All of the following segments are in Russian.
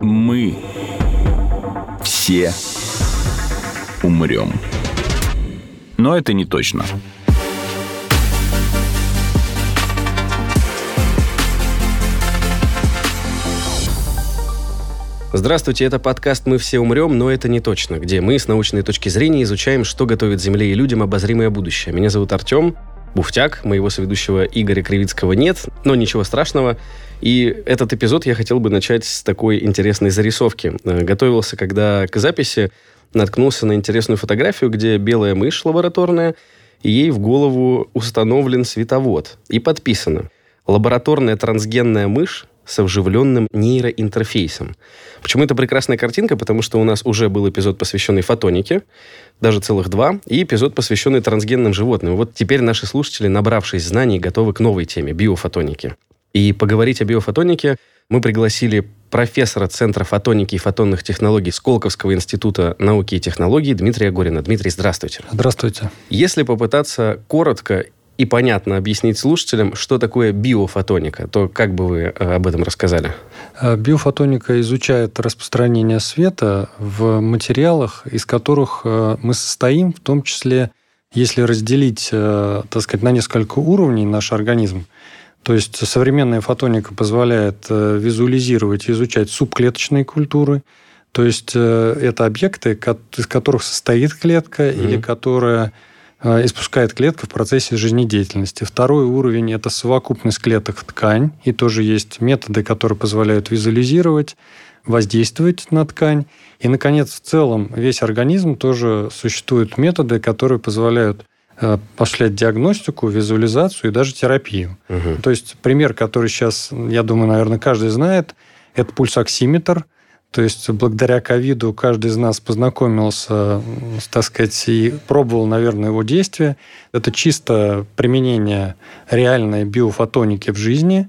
Мы все умрем. Но это не точно. Здравствуйте, это подкаст «Мы все умрем, но это не точно», где мы с научной точки зрения изучаем, что готовит Земле и людям обозримое будущее. Меня зовут Артем Буфтяк, моего соведущего Игоря Кривицкого нет, но ничего страшного. И этот эпизод я хотел бы начать с такой интересной зарисовки. Э, готовился, когда к записи наткнулся на интересную фотографию, где белая мышь лабораторная, и ей в голову установлен световод. И подписано «Лабораторная трансгенная мышь со вживленным нейроинтерфейсом. Почему это прекрасная картинка? Потому что у нас уже был эпизод, посвященный фотонике, даже целых два, и эпизод, посвященный трансгенным животным. Вот теперь наши слушатели, набравшись знаний, готовы к новой теме – биофотонике. И поговорить о биофотонике мы пригласили профессора Центра фотоники и фотонных технологий Сколковского института науки и технологий Дмитрия Горина. Дмитрий, здравствуйте. Здравствуйте. Если попытаться коротко и понятно объяснить слушателям, что такое биофотоника, то как бы вы э, об этом рассказали? Э, биофотоника изучает распространение света в материалах, из которых э, мы состоим, в том числе, если разделить, так сказать, на несколько уровней наш организм, то есть современная фотоника позволяет визуализировать и изучать субклеточные культуры, то есть это объекты, из которых состоит клетка mm-hmm. или которая Э, испускает клетка в процессе жизнедеятельности. Второй уровень – это совокупность клеток в ткань, и тоже есть методы, которые позволяют визуализировать, воздействовать на ткань. И, наконец, в целом весь организм тоже существуют методы, которые позволяют э, осуществлять диагностику, визуализацию и даже терапию. Угу. То есть пример, который сейчас, я думаю, наверное, каждый знает, это пульсоксиметр – то есть благодаря ковиду каждый из нас познакомился, так сказать, и пробовал, наверное, его действия. Это чисто применение реальной биофотоники в жизни.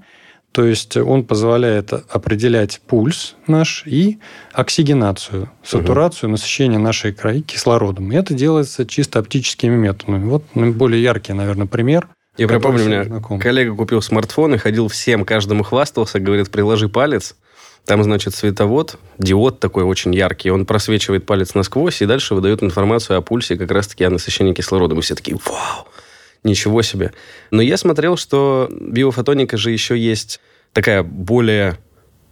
То есть он позволяет определять пульс наш и оксигенацию, сатурацию, угу. насыщение нашей крови кислородом. И это делается чисто оптическими методами. Вот более яркий, наверное, пример. Я прям помню, у меня знаком. коллега купил смартфон и ходил всем, каждому хвастался, говорит, приложи палец, там, значит, световод, диод такой очень яркий, он просвечивает палец насквозь и дальше выдает информацию о пульсе, как раз-таки о насыщении кислородом. И все такие, вау, ничего себе. Но я смотрел, что биофотоника же еще есть такая более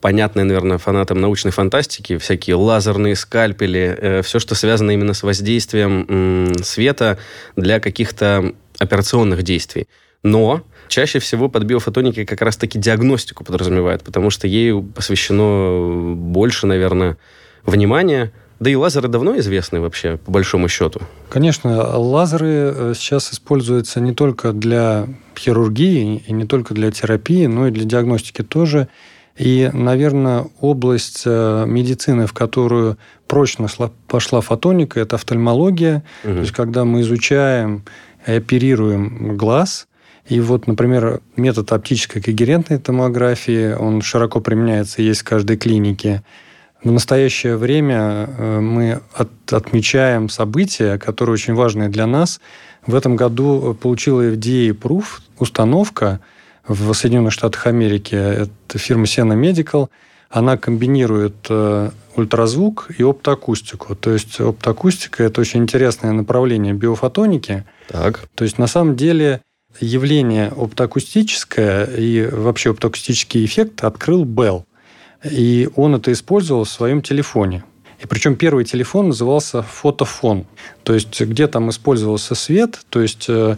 понятная, наверное, фанатам научной фантастики, всякие лазерные скальпели, э, все, что связано именно с воздействием м, света для каких-то операционных действий. Но чаще всего под биофотоникой как раз-таки диагностику подразумевают, потому что ей посвящено больше, наверное, внимания. Да и лазеры давно известны вообще, по большому счету. Конечно, лазеры э, сейчас используются не только для хирургии и не только для терапии, но и для диагностики тоже. И, наверное, область э, медицины, в которую прочно пошла фотоника, это офтальмология. Угу. То есть, когда мы изучаем и оперируем глаз, и вот, например, метод оптической когерентной томографии, он широко применяется, есть в каждой клинике. В настоящее время э, мы от, отмечаем события, которые очень важны для нас. В этом году получила FDA Proof установка в Соединенных Штатах Америки. Это фирма Sena Medical. Она комбинирует э, ультразвук и оптоакустику. То есть оптоакустика – это очень интересное направление биофотоники. Так. То есть на самом деле явление оптоакустическое и вообще оптоакустический эффект открыл Bell. И он это использовал в своем телефоне. И причем первый телефон назывался фотофон. То есть где там использовался свет, то есть э,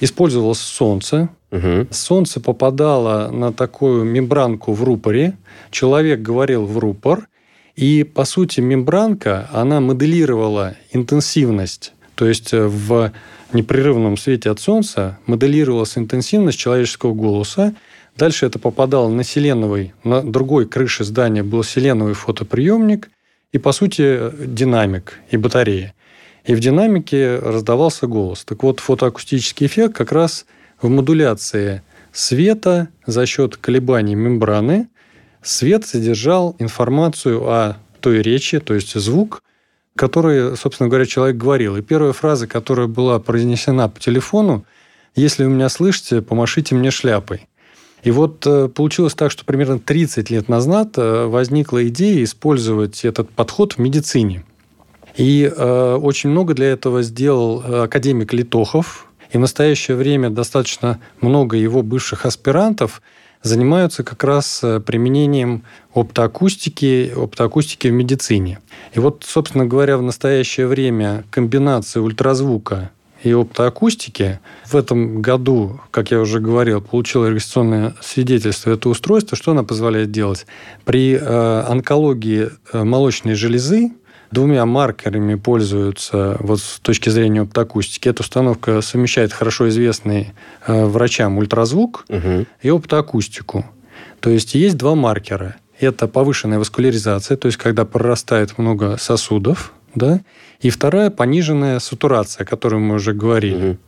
использовалось солнце. Угу. Солнце попадало на такую мембранку в рупоре. Человек говорил в рупор. И, по сути, мембранка, она моделировала интенсивность. То есть э, в непрерывном свете от Солнца моделировалась интенсивность человеческого голоса. Дальше это попадало на селеновый, на другой крыше здания был селеновый фотоприемник и, по сути, динамик и батарея. И в динамике раздавался голос. Так вот, фотоакустический эффект как раз в модуляции света за счет колебаний мембраны. Свет содержал информацию о той речи, то есть звук, которые, собственно говоря, человек говорил. И первая фраза, которая была произнесена по телефону, «Если вы меня слышите, помашите мне шляпой». И вот э, получилось так, что примерно 30 лет назад э, возникла идея использовать этот подход в медицине. И э, очень много для этого сделал э, академик Литохов. И в настоящее время достаточно много его бывших аспирантов занимаются как раз применением оптоакустики, оптоакустики в медицине. И вот, собственно говоря, в настоящее время комбинация ультразвука и оптоакустики. В этом году, как я уже говорил, получила регистрационное свидетельство это устройство. Что оно позволяет делать? При э, онкологии э, молочной железы двумя маркерами пользуются вот с точки зрения оптоакустики. Эта установка совмещает хорошо известный э, врачам ультразвук угу. и оптоакустику. То есть есть два маркера. Это повышенная васкуляризация, то есть когда прорастает много сосудов, да, и вторая пониженная сатурация, о которой мы уже говорили. Угу.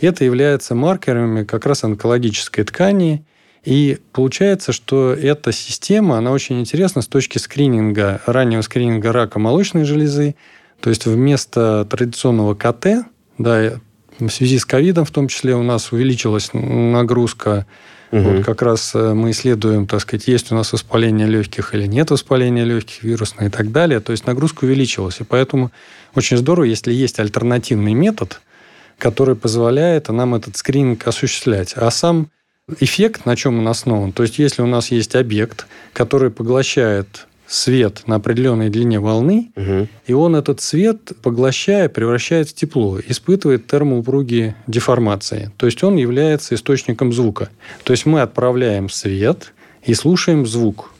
Это является маркерами как раз онкологической ткани. И получается, что эта система, она очень интересна с точки скрининга, раннего скрининга рака молочной железы. То есть вместо традиционного КТ, да, в связи с ковидом в том числе у нас увеличилась нагрузка Угу. Вот как раз э, мы исследуем, так сказать, есть у нас воспаление легких или нет воспаления легких, вирусное и так далее. То есть нагрузка увеличилась. И поэтому очень здорово, если есть альтернативный метод, который позволяет нам этот скрининг осуществлять. А сам эффект, на чем он основан, то есть если у нас есть объект, который поглощает свет на определенной длине волны, угу. и он этот свет, поглощая, превращает в тепло, испытывает термоупругие деформации. То есть он является источником звука. То есть мы отправляем свет и слушаем звук.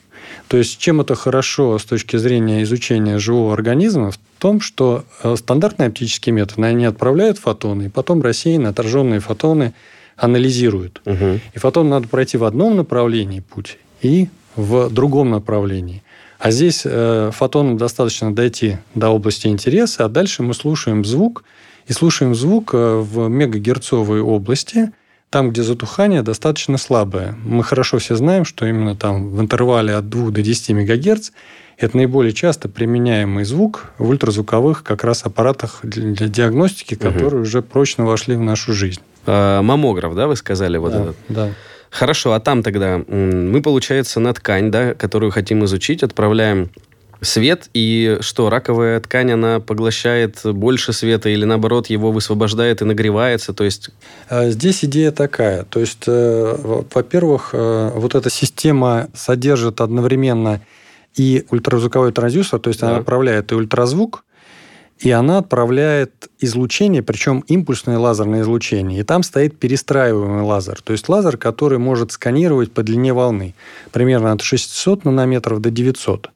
То есть чем это хорошо с точки зрения изучения живого организма? В том, что э, стандартные оптические методы, они отправляют фотоны, и потом рассеянные отраженные фотоны анализируют. Угу. И фотон надо пройти в одном направлении путь и в другом направлении. А здесь э, фотонам достаточно дойти до области интереса, а дальше мы слушаем звук, и слушаем звук э, в мегагерцовой области, там, где затухание достаточно слабое. Мы хорошо все знаем, что именно там в интервале от 2 до 10 мегагерц это наиболее часто применяемый звук в ультразвуковых как раз аппаратах для диагностики, которые угу. уже прочно вошли в нашу жизнь. А, маммограф, да, вы сказали вот да, этот? Да. Хорошо, а там тогда мы, получается, на ткань, да, которую хотим изучить, отправляем свет, и что, раковая ткань, она поглощает больше света или, наоборот, его высвобождает и нагревается, то есть... А, здесь идея такая, то есть, э, во-первых, э, вот эта система содержит одновременно и ультразвуковой транзистор, то есть да. она направляет и ультразвук, и она отправляет излучение, причем импульсное лазерное излучение. И там стоит перестраиваемый лазер, то есть лазер, который может сканировать по длине волны, примерно от 600 нанометров до 900.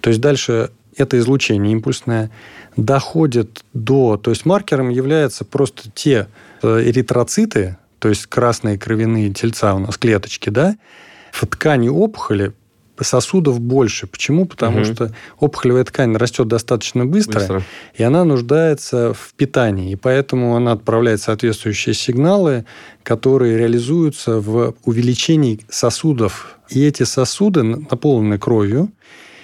То есть дальше это излучение импульсное доходит до... То есть маркером являются просто те э, эритроциты, то есть красные кровяные тельца у нас, клеточки, да, в ткани опухоли сосудов больше. Почему? Потому угу. что опухолевая ткань растет достаточно быстро, быстро, и она нуждается в питании. И поэтому она отправляет соответствующие сигналы, которые реализуются в увеличении сосудов. И эти сосуды наполнены кровью.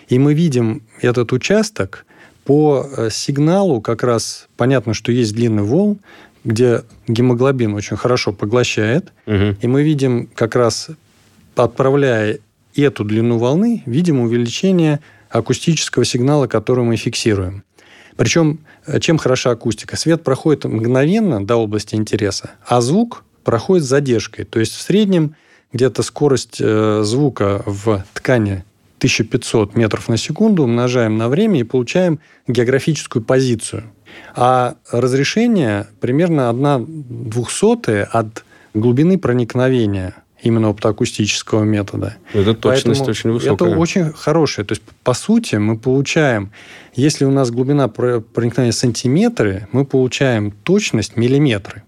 И мы видим этот участок по э, сигналу, как раз понятно, что есть длинный волн, где гемоглобин очень хорошо поглощает. Угу. И мы видим как раз отправляя эту длину волны видим увеличение акустического сигнала, который мы фиксируем. Причем, э, чем хороша акустика? Свет проходит мгновенно до области интереса, а звук проходит с задержкой. То есть в среднем где-то скорость э, звука в ткани 1500 метров на секунду умножаем на время и получаем географическую позицию. А разрешение примерно 1 двухсотая от глубины проникновения именно оптоакустического метода. Это точность Поэтому очень высокая. Это очень хорошее. То есть, по сути, мы получаем, если у нас глубина проникновения сантиметры, мы получаем точность миллиметры.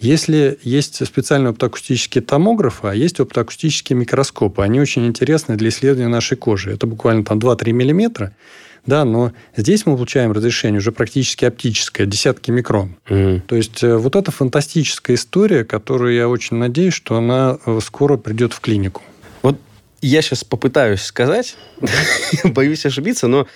Если есть специальные оптоакустические томографы, а есть оптоакустические микроскопы, они очень интересны для исследования нашей кожи. Это буквально там 2-3 миллиметра. Да, но здесь мы получаем разрешение уже практически оптическое, десятки микрон. Mm. То есть э, вот это фантастическая история, которую я очень надеюсь, что она э, скоро придет в клинику. Вот я сейчас попытаюсь сказать, боюсь ошибиться, но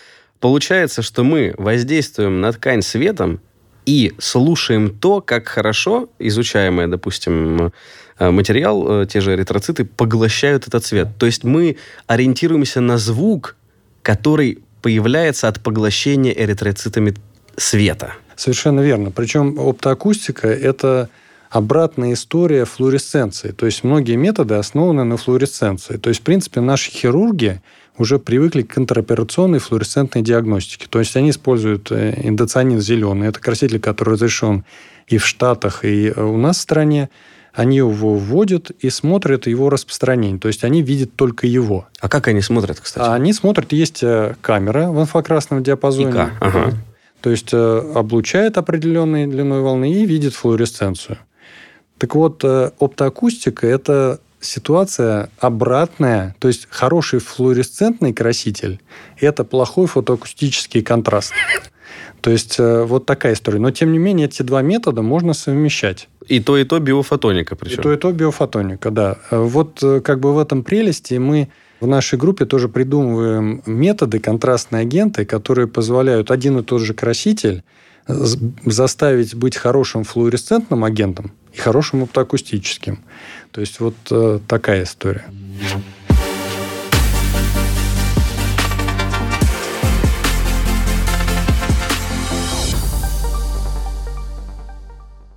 получается, что мы воздействуем на ткань светом, и слушаем то, как хорошо изучаемое, допустим, э, материал, э, те же эритроциты, поглощают этот цвет. То есть мы ориентируемся на звук, который появляется от поглощения эритроцитами света. Совершенно верно. Причем оптоакустика – это обратная история флуоресценции. То есть многие методы основаны на флуоресценции. То есть, в принципе, наши хирурги уже привыкли к интероперационной флуоресцентной диагностике. То есть они используют э, индоцианин зеленый. Это краситель, который разрешен и в Штатах, и э, у нас в стране. Они его вводят и смотрят его распространение. То есть они видят только его. А как они смотрят, кстати? Они смотрят, есть э, камера в инфракрасном диапазоне. ИК, ага. То есть облучает определенной длиной волны и видит флуоресценцию. Так вот, оптоакустика – это ситуация обратная. То есть хороший флуоресцентный краситель – это плохой фотоакустический контраст. То есть э, вот такая история. Но тем не менее эти два метода можно совмещать. И то, и то биофотоника причем. И то, и то биофотоника, да. Вот э, как бы в этом прелести мы в нашей группе тоже придумываем методы, контрастные агенты, которые позволяют один и тот же краситель заставить быть хорошим флуоресцентным агентом и хорошим оптоакустическим. То есть вот э, такая история.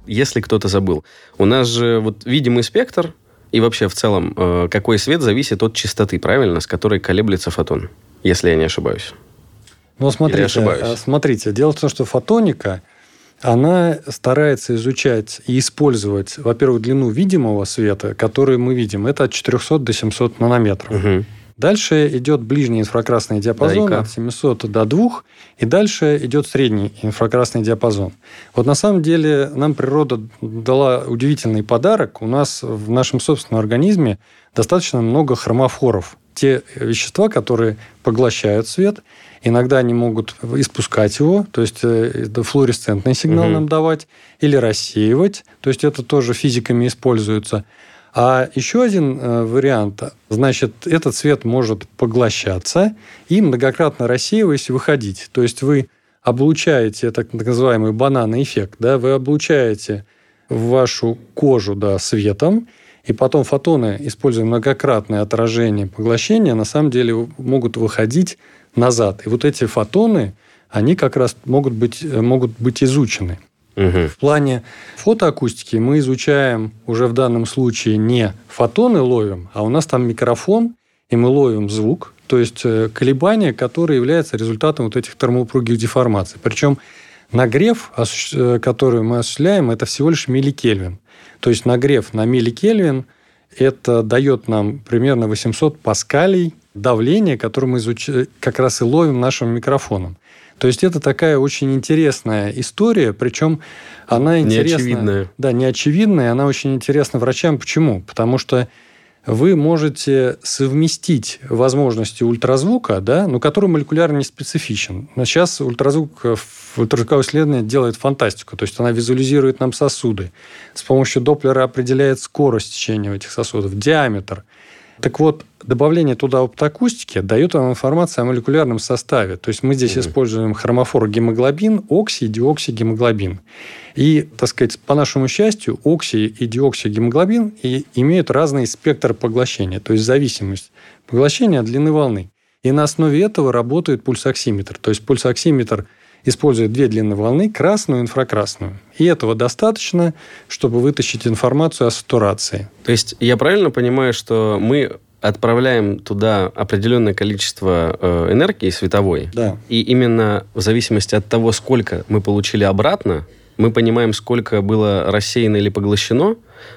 Если кто-то забыл, у нас же вот видимый спектр и вообще в целом э, какой свет зависит от частоты, правильно, с которой колеблется фотон, если я не ошибаюсь. Ну, смотрите, э, смотрите, дело в том, что фотоника – она старается изучать и использовать, во-первых, длину видимого света, который мы видим. Это от 400 до 700 нанометров. Угу. Дальше идет ближний инфракрасный диапазон да, от 700 до 2, и дальше идет средний инфракрасный диапазон. Вот на самом деле нам природа дала удивительный подарок. У нас в нашем собственном организме достаточно много хромофоров. Те вещества, которые поглощают свет – Иногда они могут испускать его, то есть э, флуоресцентный сигнал угу. нам давать, или рассеивать, то есть это тоже физиками используется. А еще один э, вариант, значит, этот свет может поглощаться и многократно рассеиваясь выходить. То есть вы облучаете так называемый бананный эффект, да, вы облучаете вашу кожу да, светом, и потом фотоны, используя многократное отражение поглощения, на самом деле могут выходить назад. И вот эти фотоны, они как раз могут быть, могут быть изучены. Угу. В плане фотоакустики мы изучаем уже в данном случае не фотоны ловим, а у нас там микрофон, и мы ловим звук, то есть э, колебания, которые являются результатом вот этих термоупругих деформаций. Причем нагрев, э, который мы осуществляем, это всего лишь милликельвин. То есть нагрев на милликельвин это дает нам примерно 800 паскалей давление, которое мы изуч... как раз и ловим нашим микрофоном. То есть это такая очень интересная история, причем она интересна... Неочевидная. Да, неочевидная, она очень интересна врачам. Почему? Потому что вы можете совместить возможности ультразвука, да, но который молекулярно не специфичен. Но сейчас ультразвук ультразвуковое исследование делает фантастику. То есть она визуализирует нам сосуды. С помощью Доплера определяет скорость течения этих сосудов, диаметр – так вот, добавление туда оптоакустики дает вам информацию о молекулярном составе. То есть мы здесь mm-hmm. используем хромофор гемоглобин, окси, диоксигемоглобин. И, так сказать, по нашему счастью, окси и диоксигемоглобин и имеют разный спектр поглощения, то есть зависимость поглощения от длины волны. И на основе этого работает пульсоксиметр. То есть пульсоксиметр использует две длины волны, красную и инфракрасную. И этого достаточно, чтобы вытащить информацию о сатурации. То есть я правильно понимаю, что мы отправляем туда определенное количество э, энергии световой, да. и именно в зависимости от того, сколько мы получили обратно, мы понимаем, сколько было рассеяно или поглощено,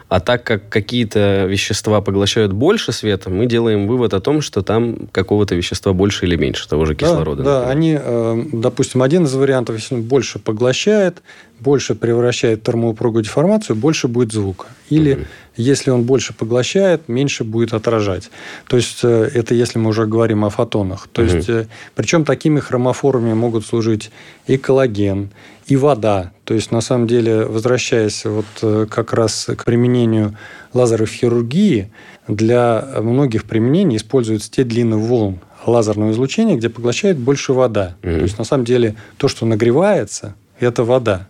а так как какие-то вещества поглощают больше света, мы делаем вывод о том, что там какого-то вещества больше или меньше того же кислорода. Да, да они, э, допустим, один из вариантов, если он больше поглощает, больше превращает термоупругую деформацию, больше будет звука. Или угу. если он больше поглощает, меньше будет отражать. То есть э, это если мы уже говорим о фотонах. То угу. есть, э, причем такими хромофорами могут служить и коллаген, и вода. То есть, на самом деле, возвращаясь вот как раз к применению лазеров в хирургии, для многих применений используются те длины волн лазерного излучения, где поглощает больше вода. Mm-hmm. То есть, на самом деле, то, что нагревается, это вода.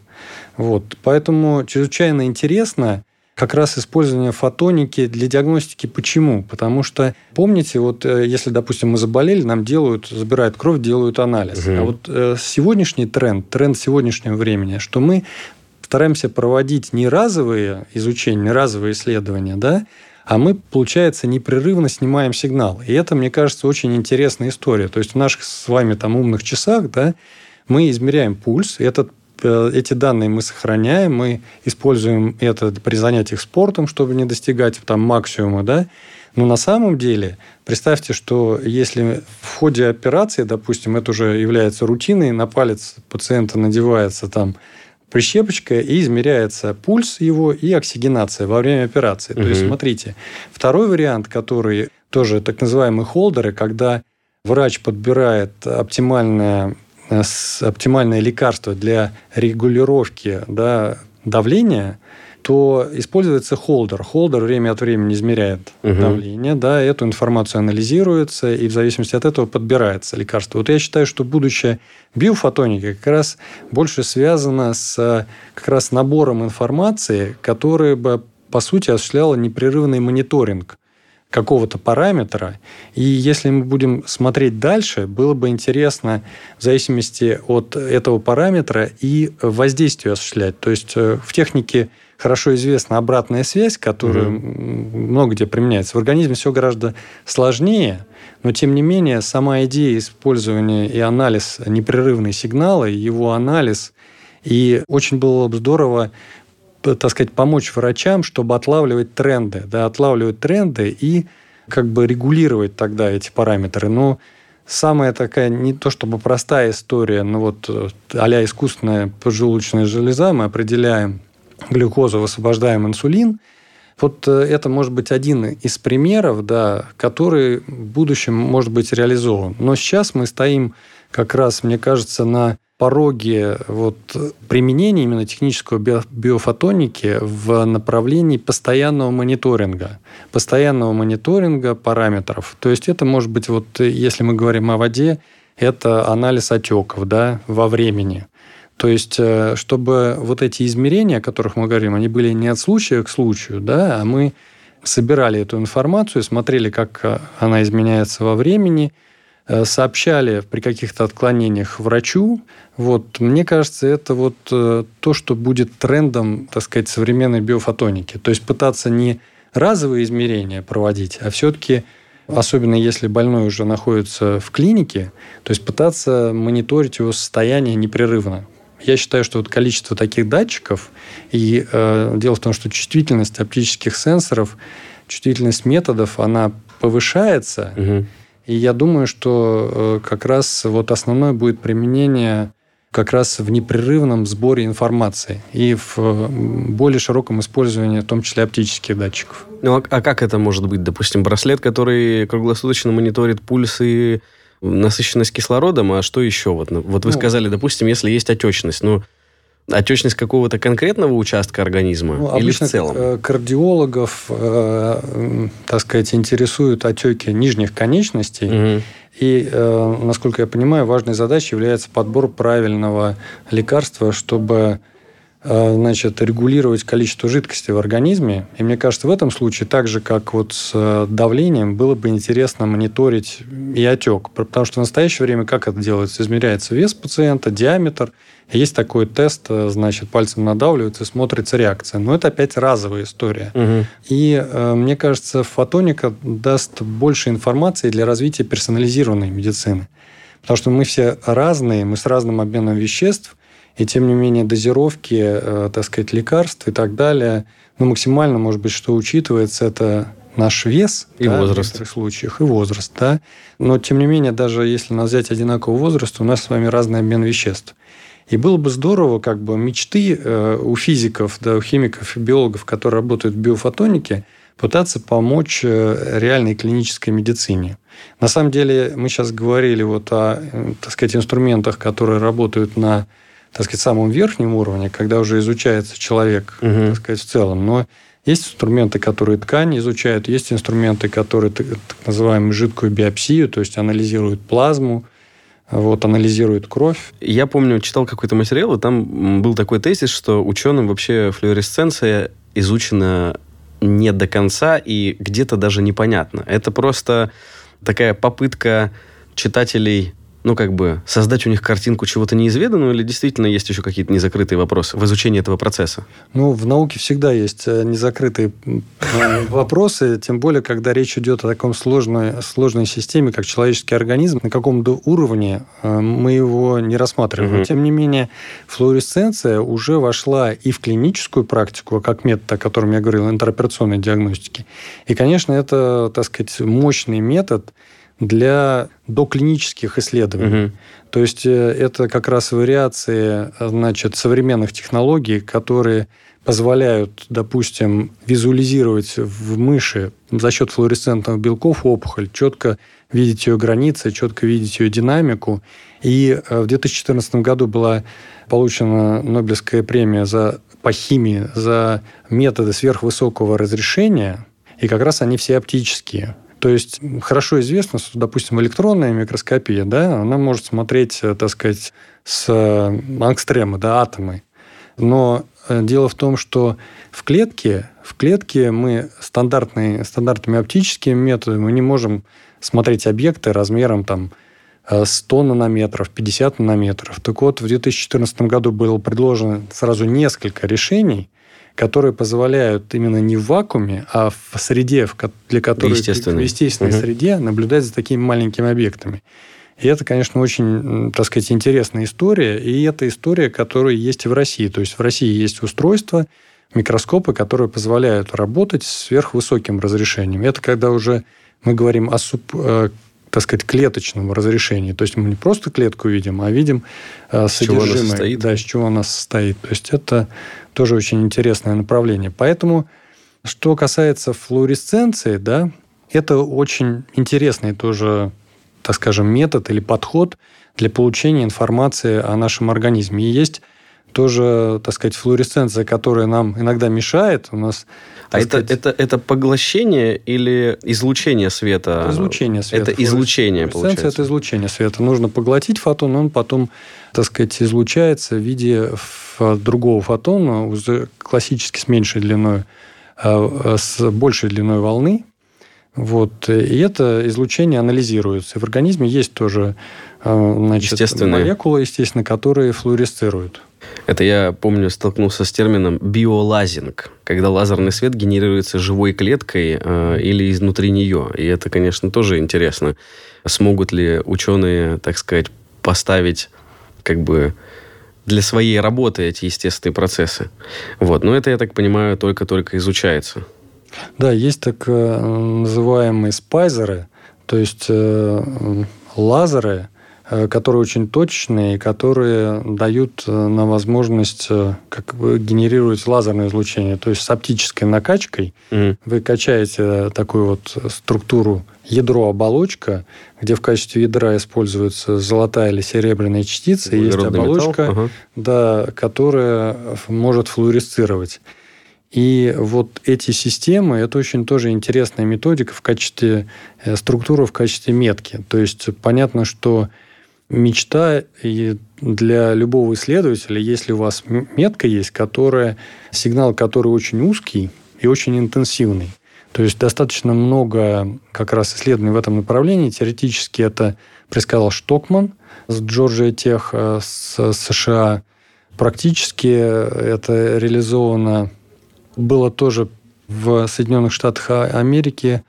Вот. Поэтому чрезвычайно интересно как раз использование фотоники для диагностики. Почему? Потому что, помните, вот э, если, допустим, мы заболели, нам делают, забирают кровь, делают анализ. Угу. А вот э, сегодняшний тренд, тренд сегодняшнего времени, что мы стараемся проводить не разовые изучения, не разовые исследования, да, а мы, получается, непрерывно снимаем сигнал. И это, мне кажется, очень интересная история. То есть в наших с вами там умных часах, да, мы измеряем пульс, этот Э, эти данные мы сохраняем, мы используем это при занятиях спортом, чтобы не достигать там максимума, да. Но на самом деле, представьте, что если в ходе операции, допустим, это уже является рутиной, на палец пациента надевается там прищепочка и измеряется пульс его и оксигенация во время операции. Угу. То есть, смотрите, второй вариант, который тоже так называемые холдеры, когда врач подбирает оптимальное Э, оптимальное лекарство для регулировки да, давления, то используется холдер. Холдер время от времени измеряет угу. давление, да, эту информацию анализируется, и в зависимости от этого подбирается лекарство. Вот я считаю, что будущее биофотоники как раз больше связано с как раз набором информации, который бы, по сути, осуществляла непрерывный мониторинг какого-то параметра. И если мы будем смотреть дальше, было бы интересно в зависимости от этого параметра и воздействие осуществлять. То есть э, в технике хорошо известна обратная связь, которая угу. много где применяется. В организме все гораздо сложнее, но тем не менее сама идея использования и анализ непрерывной сигнала, его анализ, и очень было бы здорово так сказать, помочь врачам, чтобы отлавливать тренды, да, отлавливать тренды и как бы регулировать тогда эти параметры. Но самая такая, не то чтобы простая история, но вот а искусственная поджелудочная железа, мы определяем глюкозу, высвобождаем инсулин. Вот э, это может быть один из примеров, да, который в будущем может быть реализован. Но сейчас мы стоим как раз, мне кажется, на пороге вот применения именно технического биофотоники в направлении постоянного мониторинга. Постоянного мониторинга параметров. То есть это может быть, вот если мы говорим о воде, это анализ отеков да, во времени. То есть, э, чтобы вот эти измерения, о которых мы говорим, они были не от случая к случаю, да, а мы собирали эту информацию, смотрели, как э, она изменяется во времени – Э, сообщали при каких-то отклонениях врачу. Вот, мне кажется, это вот то, что будет трендом, так сказать, современной биофотоники. То есть пытаться не разовые измерения проводить, а все-таки особенно если больной уже находится в клинике, то есть пытаться мониторить его состояние непрерывно. Я считаю, что вот количество таких датчиков и э, дело в том, что чувствительность оптических сенсоров, чувствительность методов, она повышается. Угу. И я думаю, что э, как раз вот основное будет применение как раз в непрерывном сборе информации и в более широком использовании, в том числе оптических датчиков. Ну а, а как это может быть? Допустим, браслет, который круглосуточно мониторит пульс и насыщенность кислородом, а что еще? Вот, ну, вот вы ну, сказали, допустим, если есть отечность, ну, Отечность какого-то конкретного участка организма ну, или в целом? Э, кардиологов, э, так сказать, интересуют отеки нижних конечностей. Угу. И, э, насколько я понимаю, важной задачей является подбор правильного лекарства, чтобы значит, регулировать количество жидкости в организме. И мне кажется, в этом случае, так же, как вот с э, давлением, было бы интересно мониторить и отек. Потому что в настоящее время как это делается? Измеряется вес пациента, диаметр. Есть такой тест, э, значит, пальцем надавливается и смотрится реакция. Но это опять разовая история. Угу. И э, мне кажется, фотоника даст больше информации для развития персонализированной медицины. Потому что мы все разные, мы с разным обменом веществ, и тем не менее дозировки, э, так сказать, лекарств и так далее, ну, максимально, может быть, что учитывается, это наш вес и да, возраст. в некоторых случаях, и возраст, да. Но, тем не менее, даже если нас взять одинаковый возраст, у нас с вами разный обмен веществ. И было бы здорово, как бы мечты э, у физиков, да, у химиков и биологов, которые работают в биофотонике, пытаться помочь э, реальной клинической медицине. На самом деле, мы сейчас говорили вот о, э, так сказать, инструментах, которые работают на так сказать, самом верхнем уровне, когда уже изучается человек, угу. так сказать, в целом. Но есть инструменты, которые ткань изучают, есть инструменты, которые так называемую жидкую биопсию, то есть анализируют плазму, вот, анализирует кровь. Я помню, читал какой-то материал, и там был такой тезис, что ученым вообще флуоресценция изучена не до конца и где-то даже непонятно. Это просто такая попытка читателей ну, как бы, создать у них картинку чего-то неизведанного, или действительно есть еще какие-то незакрытые вопросы в изучении этого процесса? Ну, в науке всегда есть э, незакрытые э, вопросы, тем более, когда речь идет о таком сложной, сложной системе, как человеческий организм, на каком-то уровне э, мы его не рассматриваем. Угу. Но, тем не менее, флуоресценция уже вошла и в клиническую практику, как метод, о котором я говорил, интероперационной диагностики. И, конечно, это, так сказать, мощный метод, для доклинических исследований. Угу. То есть э, это как раз вариации значит, современных технологий, которые позволяют, допустим, визуализировать в мыши за счет флуоресцентных белков опухоль, четко видеть ее границы, четко видеть ее динамику. И э, в 2014 году была получена Нобелевская премия за, по химии за методы сверхвысокого разрешения, и как раз они все оптические. То есть хорошо известно, что, допустим, электронная микроскопия, да, она может смотреть, э, так сказать, с э, ангстрема, да, атомы. Но э, дело в том, что в клетке, в клетке мы стандартные, стандартными оптическими методами мы не можем смотреть объекты размером там, 100 нанометров, 50 нанометров. Так вот, в 2014 году было предложено сразу несколько решений, которые позволяют именно не в вакууме, а в среде, для которой в естественной, в естественной угу. среде наблюдать за такими маленькими объектами. И это, конечно, очень, так сказать, интересная история. И это история, которая есть и в России. То есть в России есть устройства, микроскопы, которые позволяют работать с сверхвысоким разрешением. Это когда уже мы говорим о суб, э, так сказать, клеточном разрешении. То есть мы не просто клетку видим, а видим э, содержимое, да, из чего она состоит. То есть это тоже очень интересное направление. Поэтому, что касается флуоресценции, да, это очень интересный тоже, так скажем, метод или подход для получения информации о нашем организме. И есть тоже, так сказать, флуоресценция, которая нам иногда мешает. У нас а это, это, это поглощение или излучение света? Это излучение света. Это излучение, получается. это излучение света. Нужно поглотить фотон, он потом, так сказать, излучается в виде другого фотона, уже классически с меньшей длиной, а, а, с большей длиной волны. Вот. И это излучение анализируется. И в организме есть тоже а, значит, молекулы, естественно, которые флуоресцируют. Это я помню, столкнулся с термином биолазинг, когда лазерный свет генерируется живой клеткой э, или изнутри нее. И это, конечно, тоже интересно. Смогут ли ученые, так сказать, поставить как бы для своей работы эти естественные процессы. Вот. Но это, я так понимаю, только-только изучается. Да, есть так э, называемые спайзеры, то есть э, лазеры, которые очень точные, которые дают э, на возможность э, как бы генерировать лазерное излучение. То есть с оптической накачкой mm. вы качаете такую вот структуру ядро-оболочка, где в качестве ядра используется золотая или серебряная частица, и есть оболочка, ага. да, которая может флуоресцировать. И вот эти системы, это очень тоже интересная методика в качестве структуры, в качестве метки. То есть понятно, что мечта и для любого исследователя, если у вас метка есть, которая, сигнал который очень узкий и очень интенсивный. То есть достаточно много как раз исследований в этом направлении. Теоретически это предсказал Штокман с Джорджия Тех э, с США. Практически это реализовано было тоже в Соединенных Штатах Америки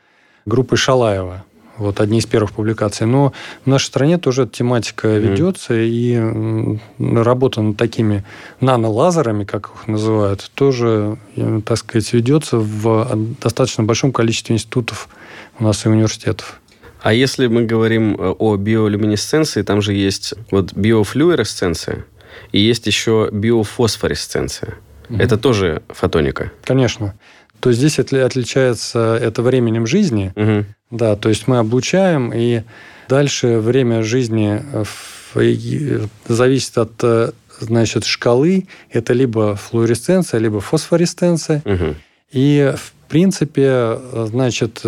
группой Шалаева. Вот одни из первых публикаций. Но в нашей стране тоже эта тематика mm-hmm. ведется, и работа над такими нанолазерами, как их называют, тоже, так сказать, ведется в достаточно большом количестве институтов у нас и университетов. А если мы говорим э, о биолюминесценции, там же есть вот биофлюоресценция и есть еще биофосфоресценция. Угу. Это тоже фотоника? Конечно то здесь отличается это временем жизни. Угу. Да, то есть мы облучаем, и дальше время жизни э, зависит от э, значит, шкалы. Это либо флуоресценция, либо фосфоресценция. Угу. И принципе, значит,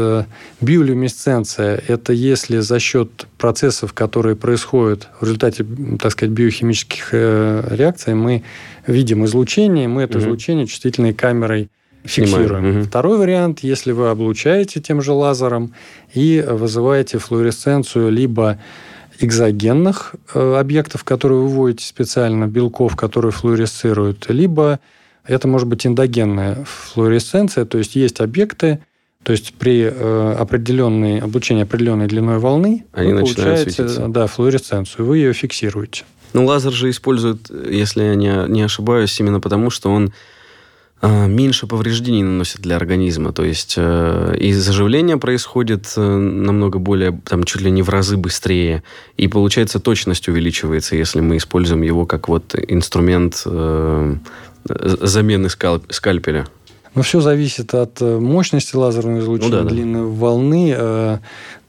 биолюминесценция – это если за счет процессов, которые происходят в результате, так сказать, биохимических реакций, мы видим излучение, мы это угу. излучение чувствительной камерой фиксируем. Угу. Второй вариант, если вы облучаете тем же лазером и вызываете флуоресценцию либо экзогенных э, объектов, которые вы выводите специально, белков, которые флуоресцируют, либо это может быть эндогенная флуоресценция, то есть есть объекты, то есть при э, определенной облучении определенной длиной волны Они вы получаете да, флуоресценцию, вы ее фиксируете. Ну, лазер же используют, если я не, не ошибаюсь, именно потому, что он меньше повреждений наносит для организма. То есть э, и заживление происходит э, намного более, там, чуть ли не в разы быстрее. И получается точность увеличивается, если мы используем его как вот инструмент э, замены скальпеля. Но все зависит от мощности лазерного излучения, ну, да, длины да. волны.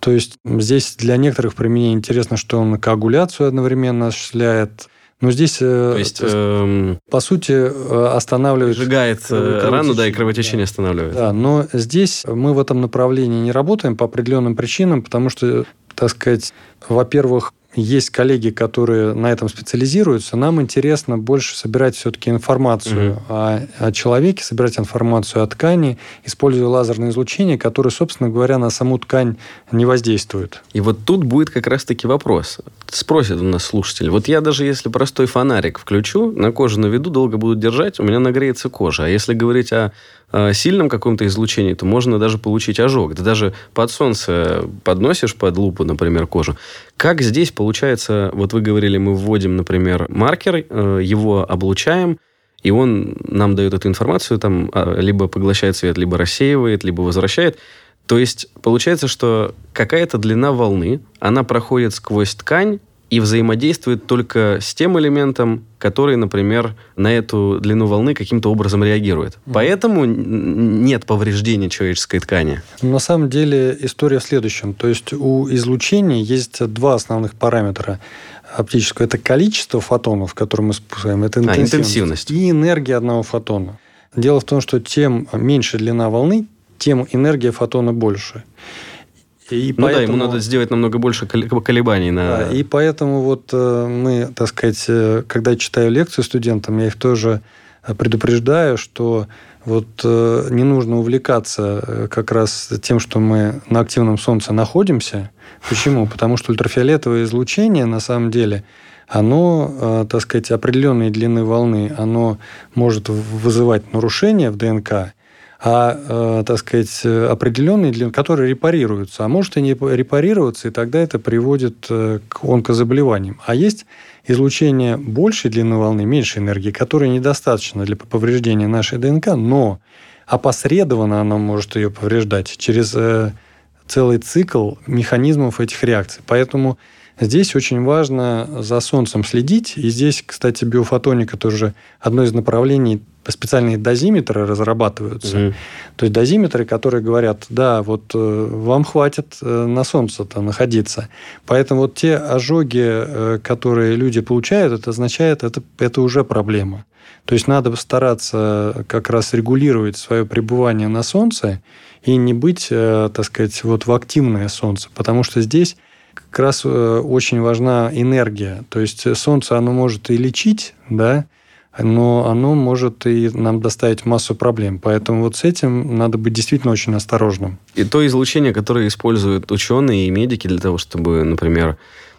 То есть здесь для некоторых применений интересно, что он коагуляцию одновременно осуществляет, но здесь, э, То есть, э, по сути, э, останавливает... Сжигает э, рану, да, и кровотечение да. останавливает. Да, но здесь мы в этом направлении не работаем по определенным причинам, потому что, так сказать, во-первых, есть коллеги, которые на этом специализируются. Нам интересно больше собирать все-таки информацию угу. о, о человеке, собирать информацию о ткани, используя лазерное излучение, которое, собственно говоря, на саму ткань не воздействует. И вот тут будет как раз-таки вопрос. Спросит у нас слушатель. Вот я даже если простой фонарик включу, на кожу наведу, долго буду держать, у меня нагреется кожа. А если говорить о сильном каком-то излучении, то можно даже получить ожог. Ты даже под солнце подносишь под лупу, например, кожу. Как здесь получается, вот вы говорили, мы вводим, например, маркер, э, его облучаем, и он нам дает эту информацию, там, а, либо поглощает свет, либо рассеивает, либо возвращает. То есть получается, что какая-то длина волны, она проходит сквозь ткань, и взаимодействует только с тем элементом, который, например, на эту длину волны каким-то образом реагирует. Mm. Поэтому нет повреждения человеческой ткани. На самом деле история в следующем. То есть у излучения есть два основных параметра оптического. Это количество фотонов, которые мы спускаем, это интенсивность, а, интенсивность. и энергия одного фотона. Дело в том, что тем меньше длина волны, тем энергия фотона больше. И ну поэтому, да, ему надо сделать намного больше колебаний. На... Да, и поэтому вот э, мы, так сказать, э, когда читаю лекции студентам, я их тоже э, предупреждаю, что вот не нужно увлекаться как раз тем, что мы на активном солнце находимся. Почему? Потому что ультрафиолетовое излучение, на самом деле, оно, так сказать, определенной длины волны, оно может вызывать нарушения в ДНК, а, э, так сказать, определенные, для, которые репарируются. А может и не репарироваться, и тогда это приводит э, к онкозаболеваниям. А есть излучение большей длины волны, меньшей энергии, которое недостаточно для повреждения нашей ДНК, но опосредованно оно может ее повреждать через э, целый цикл механизмов этих реакций. Поэтому Здесь очень важно за солнцем следить. И здесь, кстати, биофотоника тоже одно из направлений специальные дозиметры разрабатываются. Угу. То есть дозиметры, которые говорят, да, вот э, вам хватит э, на солнце-то находиться. Поэтому вот те ожоги, э, которые люди получают, это означает, это, это уже проблема. То есть надо стараться как раз регулировать свое пребывание на солнце и не быть, так сказать, вот в активное солнце, потому что здесь как раз очень важна энергия. То есть солнце, оно может и лечить, да, но оно может и нам доставить массу проблем. Поэтому вот с этим надо быть действительно очень осторожным. И то излучение, которое используют ученые и медики для того, чтобы, например,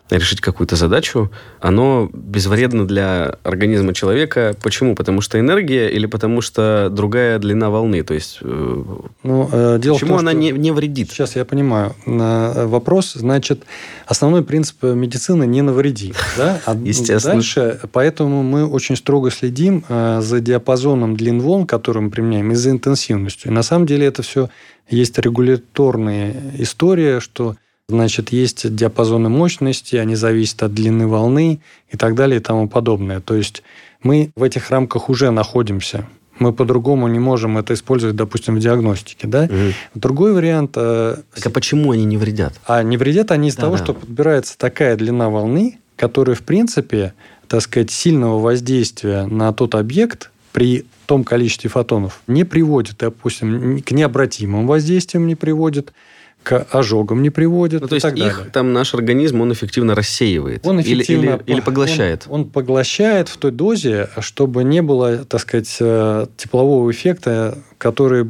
решить какую-то задачу, оно безвредно для организма человека. Почему? Потому что энергия или потому что другая длина волны? То есть, э, ну, э, дело почему в том, она не, не вредит? Сейчас я понимаю. Э, вопрос, значит, основной принцип медицины не навреди. Да? А Естественно. Дальше, поэтому мы очень строго следим за диапазоном длин волн, которые мы применяем, и за интенсивностью. И на самом деле это все есть регуляторная история, что Значит, есть диапазоны мощности, они зависят от длины волны и так далее и тому подобное. То есть мы в этих рамках уже находимся. Мы по-другому не можем это использовать, допустим, в диагностике. Да? Угу. Другой вариант... Э, так а почему они не вредят? А не вредят они из да, того, да. что подбирается такая длина волны, которая, в принципе, так сказать, сильного воздействия на тот объект при том количестве фотонов не приводит, допустим, к необратимым воздействиям не приводит, к ожогам не приводит. Ну, то есть их далее. там наш организм, он эффективно рассеивает. Он эффективно или, или, или поглощает. Он, он поглощает в той дозе, чтобы не было, так сказать, э, теплового эффекта, который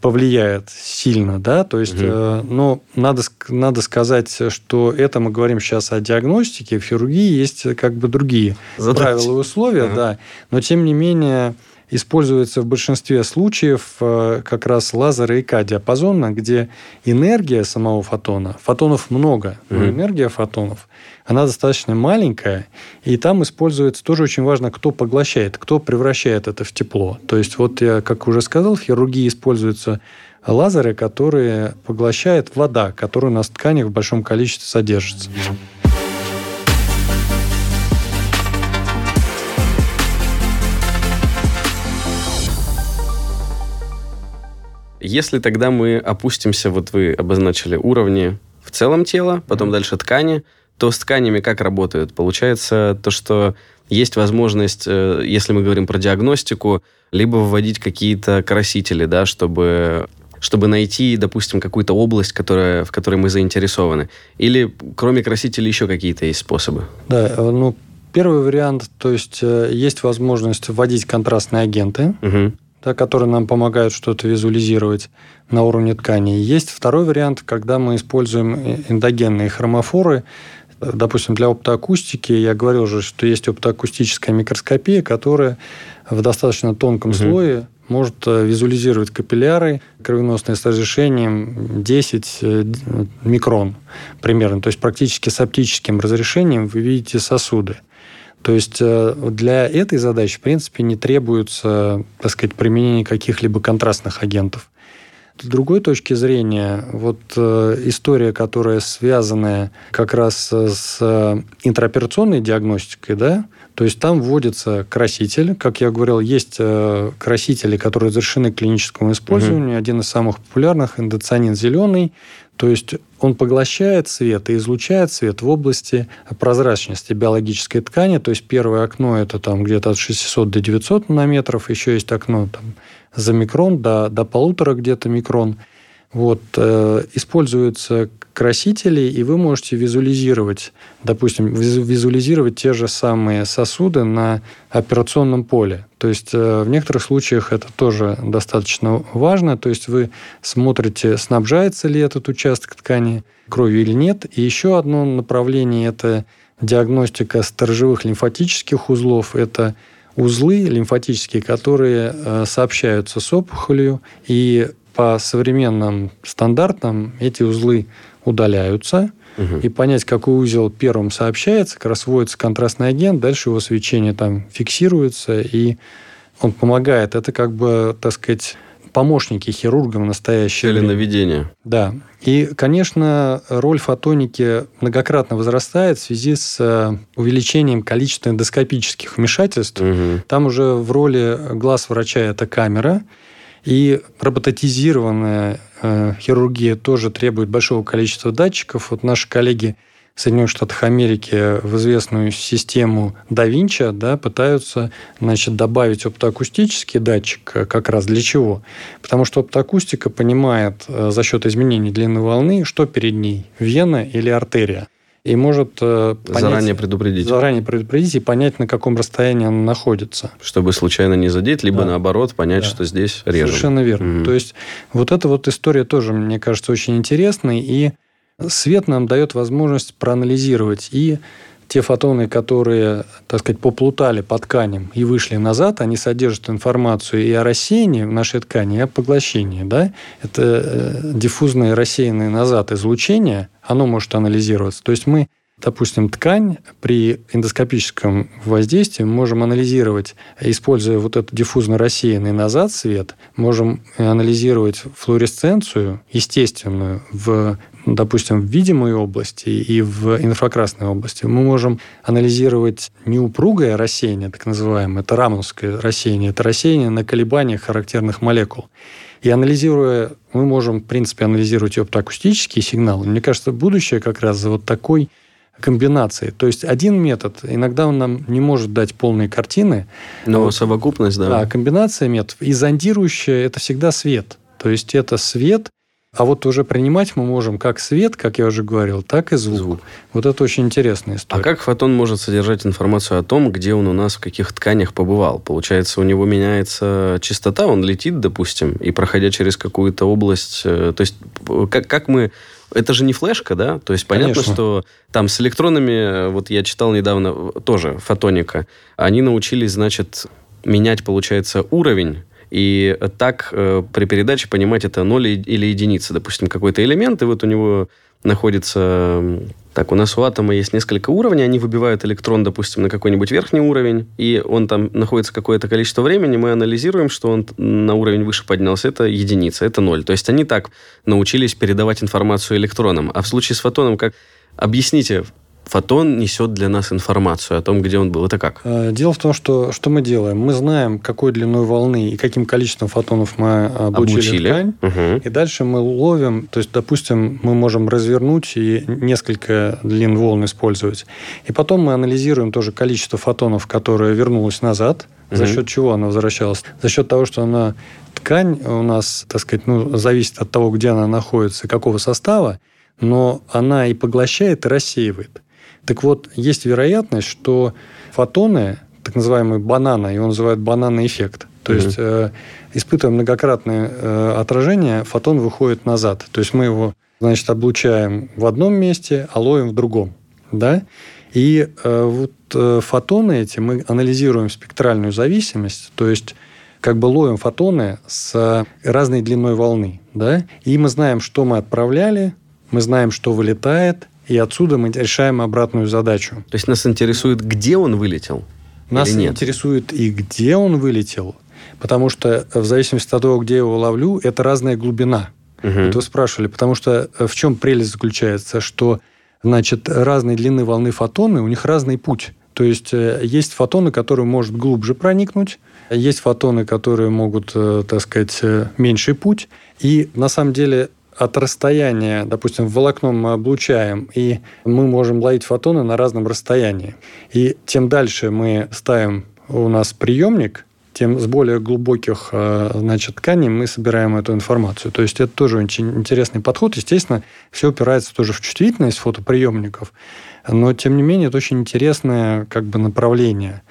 повлияет сильно, да, то есть, угу. э, но надо, надо сказать, что это мы говорим сейчас о диагностике, в хирургии есть как бы другие Задачи. правила и условия, ага. да, но тем не менее используется в большинстве случаев э, как раз лазеры ИК диапазона, где энергия самого фотона, фотонов много, но mm-hmm. энергия фотонов, она достаточно маленькая, и там используется тоже очень важно, кто поглощает, кто превращает это в тепло. То есть вот я, как уже сказал, в хирургии используются лазеры, которые поглощает вода, которая у нас в тканях в большом количестве содержится. Если тогда мы опустимся, вот вы обозначили уровни в целом тела, потом mm-hmm. дальше ткани, то с тканями как работают? Получается то, что есть возможность, э, если мы говорим про диагностику, либо вводить какие-то красители, да, чтобы чтобы найти, допустим, какую-то область, которая, в которой мы заинтересованы? Или кроме красителей еще какие-то есть способы? Да, э, ну, первый вариант, то есть э, есть возможность вводить контрастные агенты, угу да, которые нам помогают что-то визуализировать на уровне ткани. Есть второй вариант, когда мы используем эндогенные хромофоры, допустим, для оптоакустики, я говорил уже, что есть оптоакустическая микроскопия, которая в достаточно тонком угу. слое может э, визуализировать капилляры кровеносные с разрешением 10 э, микрон примерно. То есть практически с оптическим разрешением вы видите сосуды. То есть э, для этой задачи, в принципе, не требуется, так сказать, применение каких-либо контрастных агентов. С другой точки зрения, вот э, история, которая связана как раз с интраоперационной диагностикой, да, то есть там вводится краситель. Как я говорил, есть э, красители, которые разрешены к клиническому использованию. Угу. Один из самых популярных – эндоцианин зеленый. То есть он поглощает свет и излучает свет в области прозрачности биологической ткани. То есть первое окно это там где-то от 600 до 900 нанометров, еще есть окно там за микрон до, до полутора где-то микрон. Вот, э, используются красители, и вы можете визуализировать, допустим, визуализировать те же самые сосуды на операционном поле. То есть э, в некоторых случаях это тоже достаточно важно. То есть вы смотрите, снабжается ли этот участок ткани кровью или нет. И еще одно направление – это диагностика сторожевых лимфатических узлов. Это узлы лимфатические, которые э, сообщаются с опухолью, и по современным стандартам эти узлы удаляются, угу. и понять, какой узел первым сообщается, как раз вводится контрастный агент, дальше его свечение там фиксируется, и он помогает. Это как бы, так сказать, помощники хирургам настоящие. Или наведение. Да. И, конечно, роль фотоники многократно возрастает в связи с э, увеличением количества эндоскопических вмешательств. Угу. Там уже в роли глаз врача это камера, и робототизированная э, хирургия тоже требует большого количества датчиков. Вот наши коллеги в Соединенных Штатах Америки в известную систему да Винчи да, пытаются значит, добавить оптоакустический датчик э, как раз для чего? Потому что оптоакустика понимает э, за счет изменений длины волны, что перед ней – вена или артерия и может э, понять, заранее предупредить. Заранее предупредить и понять, на каком расстоянии он находится. Чтобы случайно не задеть, либо да. наоборот понять, да. что здесь режем. Совершенно верно. Угу. То есть вот эта вот история тоже, мне кажется, очень интересной, и свет нам дает возможность проанализировать и те фотоны, которые, так сказать, поплутали по тканям и вышли назад, они содержат информацию и о рассеянии в нашей ткани, и о поглощении. Да? Это э, диффузное рассеянное назад излучение, оно может анализироваться. То есть мы допустим, ткань при эндоскопическом воздействии можем анализировать, используя вот этот диффузно рассеянный назад свет, можем анализировать флуоресценцию естественную в допустим, в видимой области и в инфракрасной области, мы можем анализировать неупругое рассеяние, так называемое, это рамновское рассеяние, это рассеяние на колебаниях характерных молекул. И анализируя, мы можем, в принципе, анализировать оптоакустические сигналы. Мне кажется, будущее как раз за вот такой комбинации. То есть один метод, иногда он нам не может дать полные картины. Но вот, совокупность, да. Да, комбинация методов. И зондирующая – это всегда свет. То есть это свет, а вот уже принимать мы можем как свет, как я уже говорил, так и звук. звук. Вот это очень интересная история. А как фотон может содержать информацию о том, где он у нас в каких тканях побывал? Получается, у него меняется частота, он летит, допустим, и проходя через какую-то область... Э, то есть как, как мы это же не флешка, да? То есть понятно, Конечно. что там с электронами, вот я читал недавно тоже фотоника, они научились, значит, менять, получается, уровень и так э, при передаче понимать, это ноль или единица. Допустим, какой-то элемент, и вот у него находится... Так, у нас у атома есть несколько уровней, они выбивают электрон, допустим, на какой-нибудь верхний уровень, и он там находится какое-то количество времени, мы анализируем, что он на уровень выше поднялся, это единица, это ноль. То есть они так научились передавать информацию электронам. А в случае с фотоном, как... Объясните, фотон несет для нас информацию о том, где он был. Это как? Э, дело в том, что что мы делаем? Мы знаем, какой длиной волны и каким количеством фотонов мы облучили, облучили. ткань. Угу. И дальше мы ловим, то есть, допустим, мы можем развернуть и несколько длин волн использовать. И потом мы анализируем тоже количество фотонов, которое вернулось назад, угу. за счет чего она возвращалась. За счет того, что она ткань у нас, так сказать, ну, зависит от того, где она находится, какого состава, но она и поглощает, и рассеивает. Так вот, есть вероятность, что фотоны, так называемые бананы, его называют бананный эффект, то угу. есть э, испытывая многократное э, отражение, фотон выходит назад. То есть мы его, значит, облучаем в одном месте, а ловим в другом. Да? И э, вот э, фотоны эти мы анализируем спектральную зависимость, то есть как бы ловим фотоны с разной длиной волны. Да? И мы знаем, что мы отправляли, мы знаем, что вылетает, и отсюда мы решаем обратную задачу. То есть нас интересует, где он вылетел? Нас нет? интересует и где он вылетел, потому что в зависимости от того, где я его ловлю, это разная глубина. Угу. Это вы спрашивали, потому что в чем прелесть заключается, что значит, разной длины волны фотоны, у них разный путь. То есть э, есть фотоны, которые может глубже проникнуть, есть фотоны, которые могут, э, так сказать, э, меньший путь. И на самом деле от расстояния, допустим, волокном мы облучаем, и мы можем ловить фотоны на разном расстоянии. И тем дальше мы ставим у нас приемник, тем с более глубоких э, значит, тканей мы собираем эту информацию. То есть это тоже очень интересный подход. Естественно, все упирается тоже в чувствительность фотоприемников, но тем не менее это очень интересное как бы направление.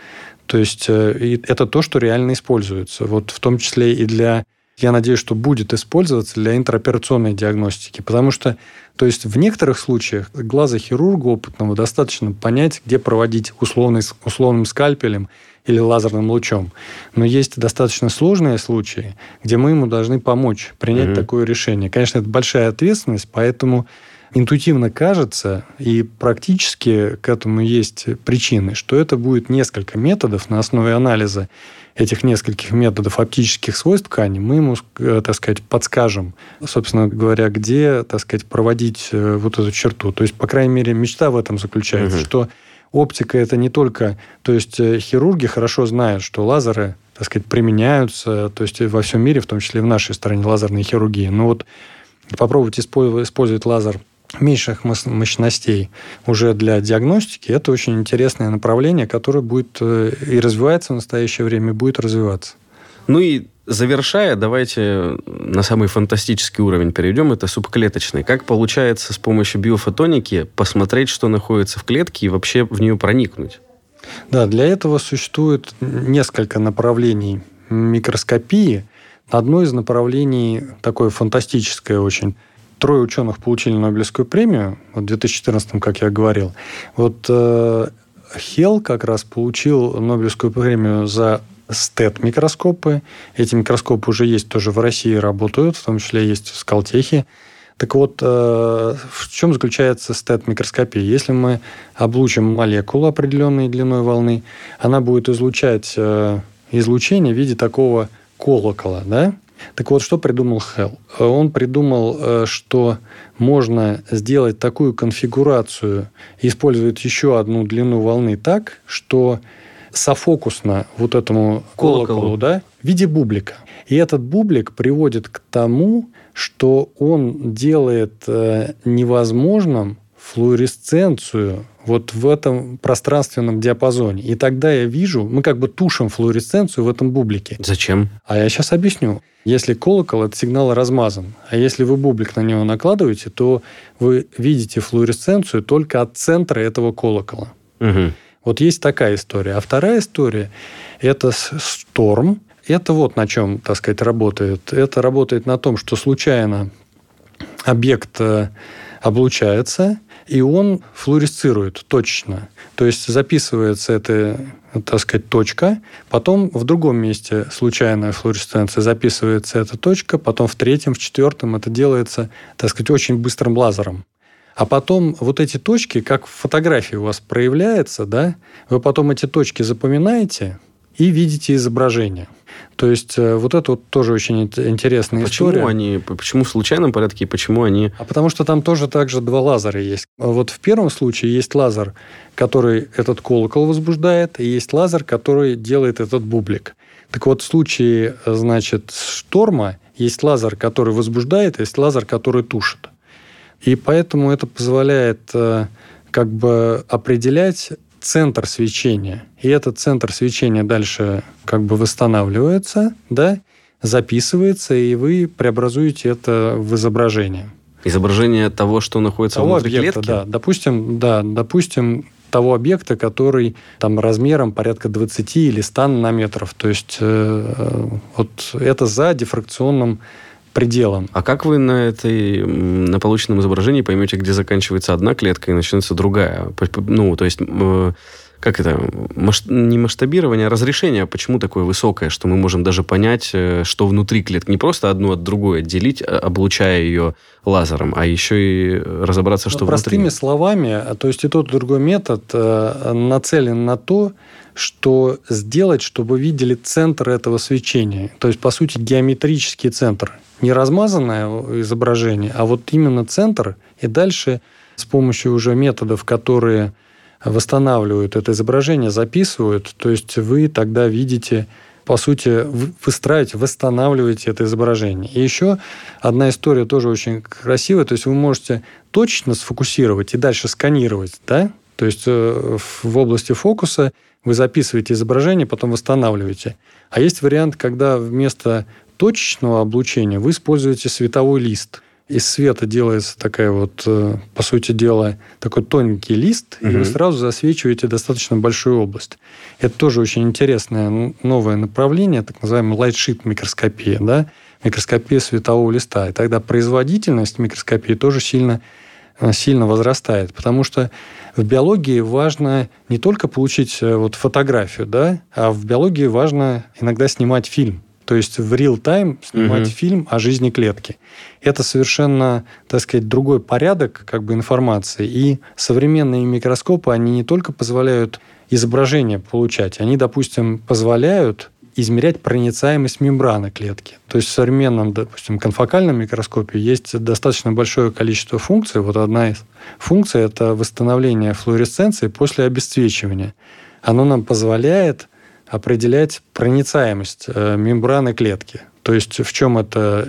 То есть э, это то, что реально используется. Вот в том числе и для я надеюсь, что будет использоваться для интероперационной диагностики. Потому что, то есть в некоторых случаях глаза хирурга опытного достаточно понять, где проводить условный, условным скальпелем или лазерным лучом. Но есть достаточно сложные случаи, где мы ему должны помочь принять mm-hmm. такое решение. Конечно, это большая ответственность, поэтому интуитивно кажется, и практически к этому есть причины, что это будет несколько методов на основе анализа этих нескольких методов оптических свойств ткани, мы ему, э, так сказать, подскажем, собственно говоря, где, так сказать, проводить э, вот эту черту. То есть, по крайней мере, мечта в этом заключается, угу. что оптика это не только... То есть, э, хирурги хорошо знают, что лазеры так сказать, применяются, то есть во всем мире, в том числе и в нашей стране, лазерной хирургии. Но вот попробовать использовать лазер меньших мощностей уже для диагностики, это очень интересное направление, которое будет э, и развивается в настоящее время, и будет развиваться. Ну и завершая, давайте на самый фантастический уровень перейдем. Это субклеточный. Как получается с помощью биофотоники посмотреть, что находится в клетке и вообще в нее проникнуть? Да, для этого существует несколько направлений микроскопии. Одно из направлений такое фантастическое очень трое ученых получили Нобелевскую премию в 2014, как я говорил. Вот э, Хелл как раз получил Нобелевскую премию за СТЭТ-микроскопы. Эти микроскопы уже есть тоже в России, работают, в том числе есть в Скалтехе. Так вот, э, в чем заключается стет-микроскопия? Если мы облучим молекулу определенной длиной волны, она будет излучать э, излучение в виде такого колокола, да? Так вот, что придумал Хелл? Он придумал, э, что можно сделать такую конфигурацию использовать еще одну длину волны так, что софокусно вот этому колоколу, колоколу да, в виде бублика. И этот бублик приводит к тому, что он делает э, невозможным флуоресценцию вот в этом пространственном диапазоне. И тогда я вижу, мы как бы тушим флуоресценцию в этом бублике. Зачем? А я сейчас объясню. Если колокол, это сигнал размазан. А если вы бублик на него накладываете, то вы видите флуоресценцию только от центра этого колокола. Угу. Вот есть такая история. А вторая история – это шторм. Это вот на чем, так сказать, работает. Это работает на том, что случайно объект э, облучается, и он флуоресцирует точно. То есть записывается эта, так сказать, точка, потом в другом месте случайная флуоресценция записывается эта точка, потом в третьем, в четвертом это делается, так сказать, очень быстрым лазером. А потом вот эти точки, как в фотографии у вас проявляется, да, вы потом эти точки запоминаете и видите изображение. То есть э, вот это вот тоже очень интересная почему история. Они, почему в случайном порядке и почему они... А потому что там тоже также два лазера есть. Вот в первом случае есть лазер, который этот колокол возбуждает, и есть лазер, который делает этот бублик. Так вот, в случае, значит, шторма есть лазер, который возбуждает, есть лазер, который тушит. И поэтому это позволяет э, как бы определять центр свечения. И этот центр свечения дальше как бы восстанавливается, да, записывается, и вы преобразуете это в изображение. Изображение того, что находится того внутри объекта, клетки? Да, допустим, да, допустим, того объекта, который там размером порядка 20 или 100 нанометров. То есть э, вот это за дифракционным пределом. А как вы на этой, на полученном изображении поймете, где заканчивается одна клетка и начинается другая? Ну, то есть, как это, масш... не масштабирование, а разрешение, почему такое высокое, что мы можем даже понять, э, что внутри клетки, не просто одну от другой отделить, а, облучая ее лазером, а еще и разобраться, что ну, внутри. Простыми словами, то есть и тот, и другой метод э, нацелен на то, что сделать, чтобы видели центр этого свечения. То есть, по сути, геометрический центр. Не размазанное изображение, а вот именно центр. И дальше с помощью уже методов, которые восстанавливают это изображение, записывают, то есть вы тогда видите по сути, выстраиваете, восстанавливаете это изображение. И еще одна история тоже очень красивая. То есть вы можете точно сфокусировать и дальше сканировать, да? То есть э, в области фокуса вы записываете изображение, потом восстанавливаете. А есть вариант, когда вместо точечного облучения вы используете световой лист. Из света делается такая вот, э, по сути дела, такой тоненький лист, угу. и вы сразу засвечиваете достаточно большую область. Это тоже очень интересное новое направление, так называемая light микроскопия, да? микроскопия светового листа. И тогда производительность микроскопии тоже сильно Э, сильно возрастает, потому что в биологии важно не только получить э, вот фотографию, да, а в биологии важно иногда снимать фильм. То есть в real-time снимать угу. фильм о жизни клетки. Это совершенно, так сказать, другой порядок как бы информации. И современные микроскопы, они не только позволяют изображение получать, они, допустим, позволяют измерять проницаемость мембраны клетки. То есть в современном, допустим, конфокальном микроскопе есть достаточно большое количество функций. Вот одна из функций – это восстановление флуоресценции после обесцвечивания. Оно нам позволяет определять проницаемость э, мембраны клетки. То есть в чем эта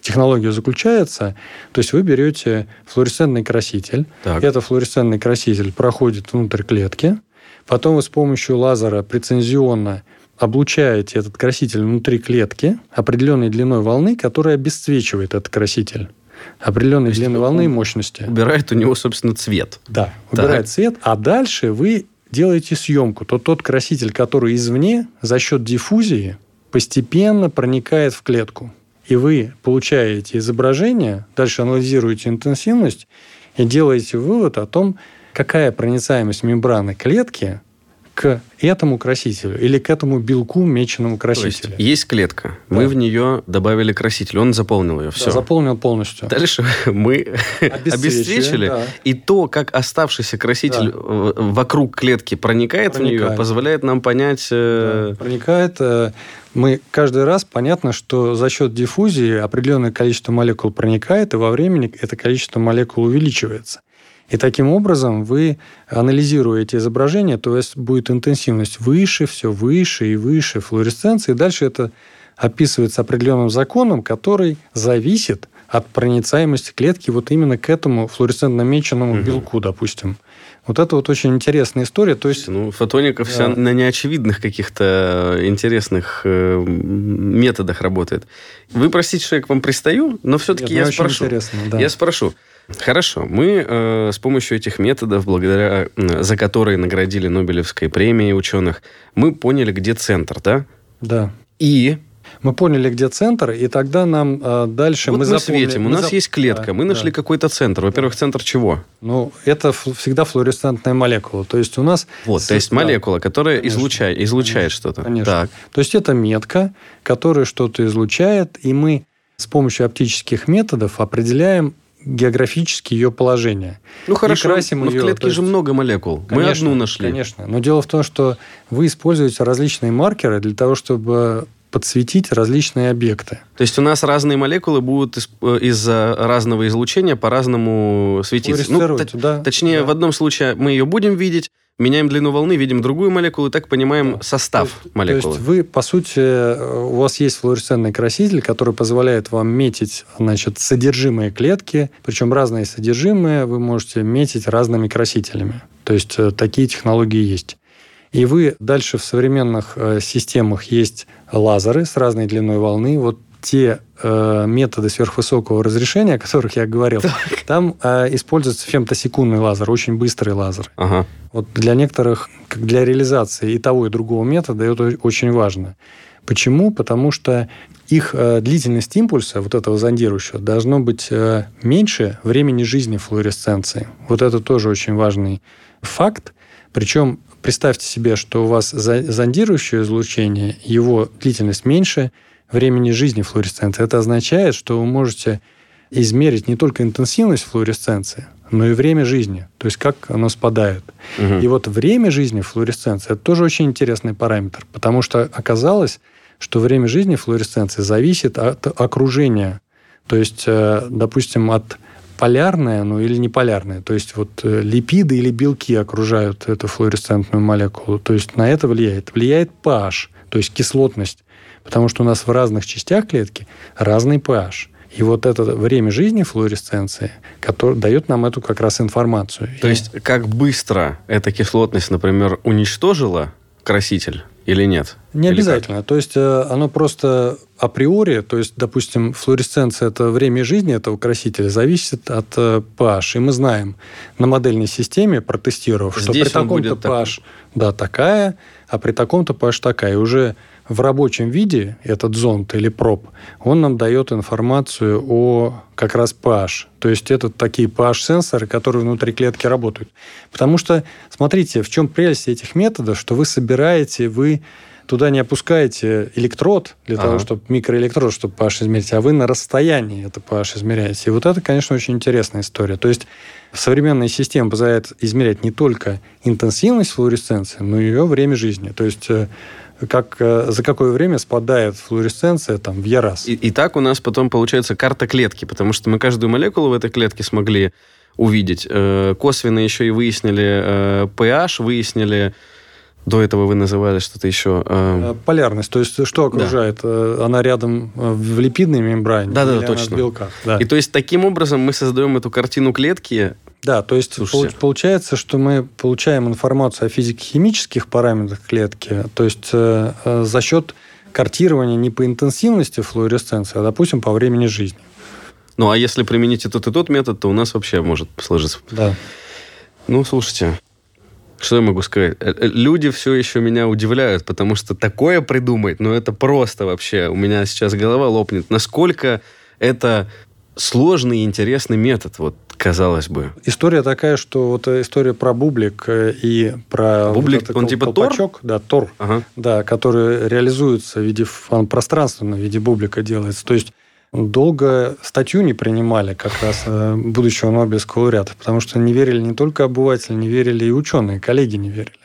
технология заключается? То есть вы берете флуоресцентный краситель, так. этот флуоресцентный краситель проходит внутрь клетки, потом вы с помощью лазера прецензионно облучаете этот краситель внутри клетки определенной длиной волны, которая обесцвечивает этот краситель определенной длины волны и мощности. Убирает у него, собственно, цвет. Да, убирает так. цвет, а дальше вы делаете съемку. То тот краситель, который извне, за счет диффузии постепенно проникает в клетку. И вы получаете изображение, дальше анализируете интенсивность и делаете вывод о том, какая проницаемость мембраны клетки к этому красителю или к этому белку меченому красителю. То есть, есть клетка, да. мы в нее добавили краситель, он заполнил ее, все. Да, заполнил полностью. Дальше мы обесцвечили, да. и то, как оставшийся краситель да. вокруг клетки проникает, проникает в нее, позволяет нам понять... Э, да, проникает. Э, мы каждый раз, понятно, что за счет диффузии определенное количество молекул проникает, и во времени это количество молекул увеличивается. И таким образом вы, анализируете изображение, то есть будет интенсивность выше, все выше и выше флуоресценции. И дальше это описывается определенным законом, который зависит от проницаемости клетки вот именно к этому флуоресцентно меченному угу. белку, допустим. Вот это вот очень интересная история. То есть, ну, фотоника да. вся на неочевидных каких-то интересных э, методах работает. Вы простите, что я к вам пристаю, но все-таки Нет, я спрошу. Да. Я спрошу. Хорошо, мы э, с помощью этих методов, благодаря э, за которые наградили Нобелевской премией ученых, мы поняли, где центр, да? Да. И мы поняли, где центр, и тогда нам э, дальше вот мы, мы запомнили... светим. У нас зап... есть клетка. Да, мы нашли да. какой-то центр. Во-первых, центр чего? Ну, это всегда флуоресцентная молекула. То есть у нас... Вот, то есть да. молекула, которая конечно, излучает, излучает конечно, что-то. Конечно. Так. То есть это метка, которая что-то излучает, и мы с помощью оптических методов определяем географически ее положение. Ну хорошо, красим но ее, в клетке есть... же много молекул. Конечно, Мы одну нашли. Конечно, но дело в том, что вы используете различные маркеры для того, чтобы подсветить различные объекты. То есть у нас разные молекулы будут э, из-за разного излучения по-разному светиться. Ну, да, точнее, да. в одном случае мы ее будем видеть, меняем длину волны, видим другую молекулу и так понимаем состав то есть, молекулы. То есть вы, по сути, у вас есть флуоресцентный краситель, который позволяет вам метить значит, содержимое клетки, причем разные содержимые вы можете метить разными красителями. То есть э, такие технологии есть. И вы дальше в современных э, системах есть лазеры с разной длиной волны. Вот те э, методы сверхвысокого разрешения, о которых я говорил, так. там э, используется фемтосекундный лазер, очень быстрый лазер. Ага. Вот для некоторых, как для реализации и того, и другого метода, это очень важно. Почему? Потому что их э, длительность импульса, вот этого зондирующего, должно быть э, меньше времени жизни флуоресценции. Вот это тоже очень важный факт. Причем Представьте себе, что у вас зондирующее излучение, его длительность меньше времени жизни флуоресценции. Это означает, что вы можете измерить не только интенсивность флуоресценции, но и время жизни, то есть как оно спадает. Угу. И вот время жизни флуоресценции – это тоже очень интересный параметр, потому что оказалось, что время жизни флуоресценции зависит от окружения. То есть, э, допустим, от полярная, ну или не полярная. То есть вот э, липиды или белки окружают эту флуоресцентную молекулу. То есть на это влияет. Влияет pH, то есть кислотность. Потому что у нас в разных частях клетки разный pH. И вот это время жизни флуоресценции, который дает нам эту как раз информацию. То есть как быстро эта кислотность, например, уничтожила краситель или нет? Не или обязательно. Как? То есть э, оно просто априори, то есть, допустим, флуоресценция – это время жизни этого красителя, зависит от pH. Э, И мы знаем на модельной системе, протестировав, Здесь что при таком-то pH так... да, такая, а при таком-то pH такая. И уже в рабочем виде этот зонд или проб, он нам дает информацию о как раз pH. То есть это такие pH-сенсоры, которые внутри клетки работают. Потому что, смотрите, в чем прелесть этих методов, что вы собираете, вы туда не опускаете электрод для ага. того, чтобы микроэлектрод, чтобы pH измерить, а вы на расстоянии это pH измеряете. И вот это, конечно, очень интересная история. То есть современная система позволяет измерять не только интенсивность флуоресценции, но и ее время жизни. То есть э, как, э, за какое время спадает флуоресценция там, в ярас. И, и так у нас потом получается карта клетки, потому что мы каждую молекулу в этой клетке смогли увидеть. Э, косвенно еще и выяснили pH, выяснили до этого вы называли что-то еще... Э... Полярность, то есть что окружает? Да. Она рядом в липидной мембране? Да, да, точно. в белках? Да. И то есть таким образом мы создаем эту картину клетки, да, то есть Слушайте. получается, что мы получаем информацию о физико-химических параметрах клетки, то есть э, э, за счет картирования не по интенсивности флуоресценции, а, допустим, по времени жизни. Ну, а если применить и тот, и тот метод, то у нас вообще может сложиться. Да. Ну, слушайте, что я могу сказать? Э, э, люди все еще меня удивляют, потому что такое придумать, ну, это просто вообще, у меня сейчас голова лопнет. Насколько это сложный и интересный метод, вот казалось бы. История такая, что вот история про бублик э, и про бублик, вот он типа колпачок, Тор? да, Тор, ага. да, который реализуется в виде он пространственно в виде бублика делается. То есть долго статью не принимали как раз э, будущего Нобелевского лауреата, потому что не верили не только обыватели, не верили и ученые, коллеги не верили.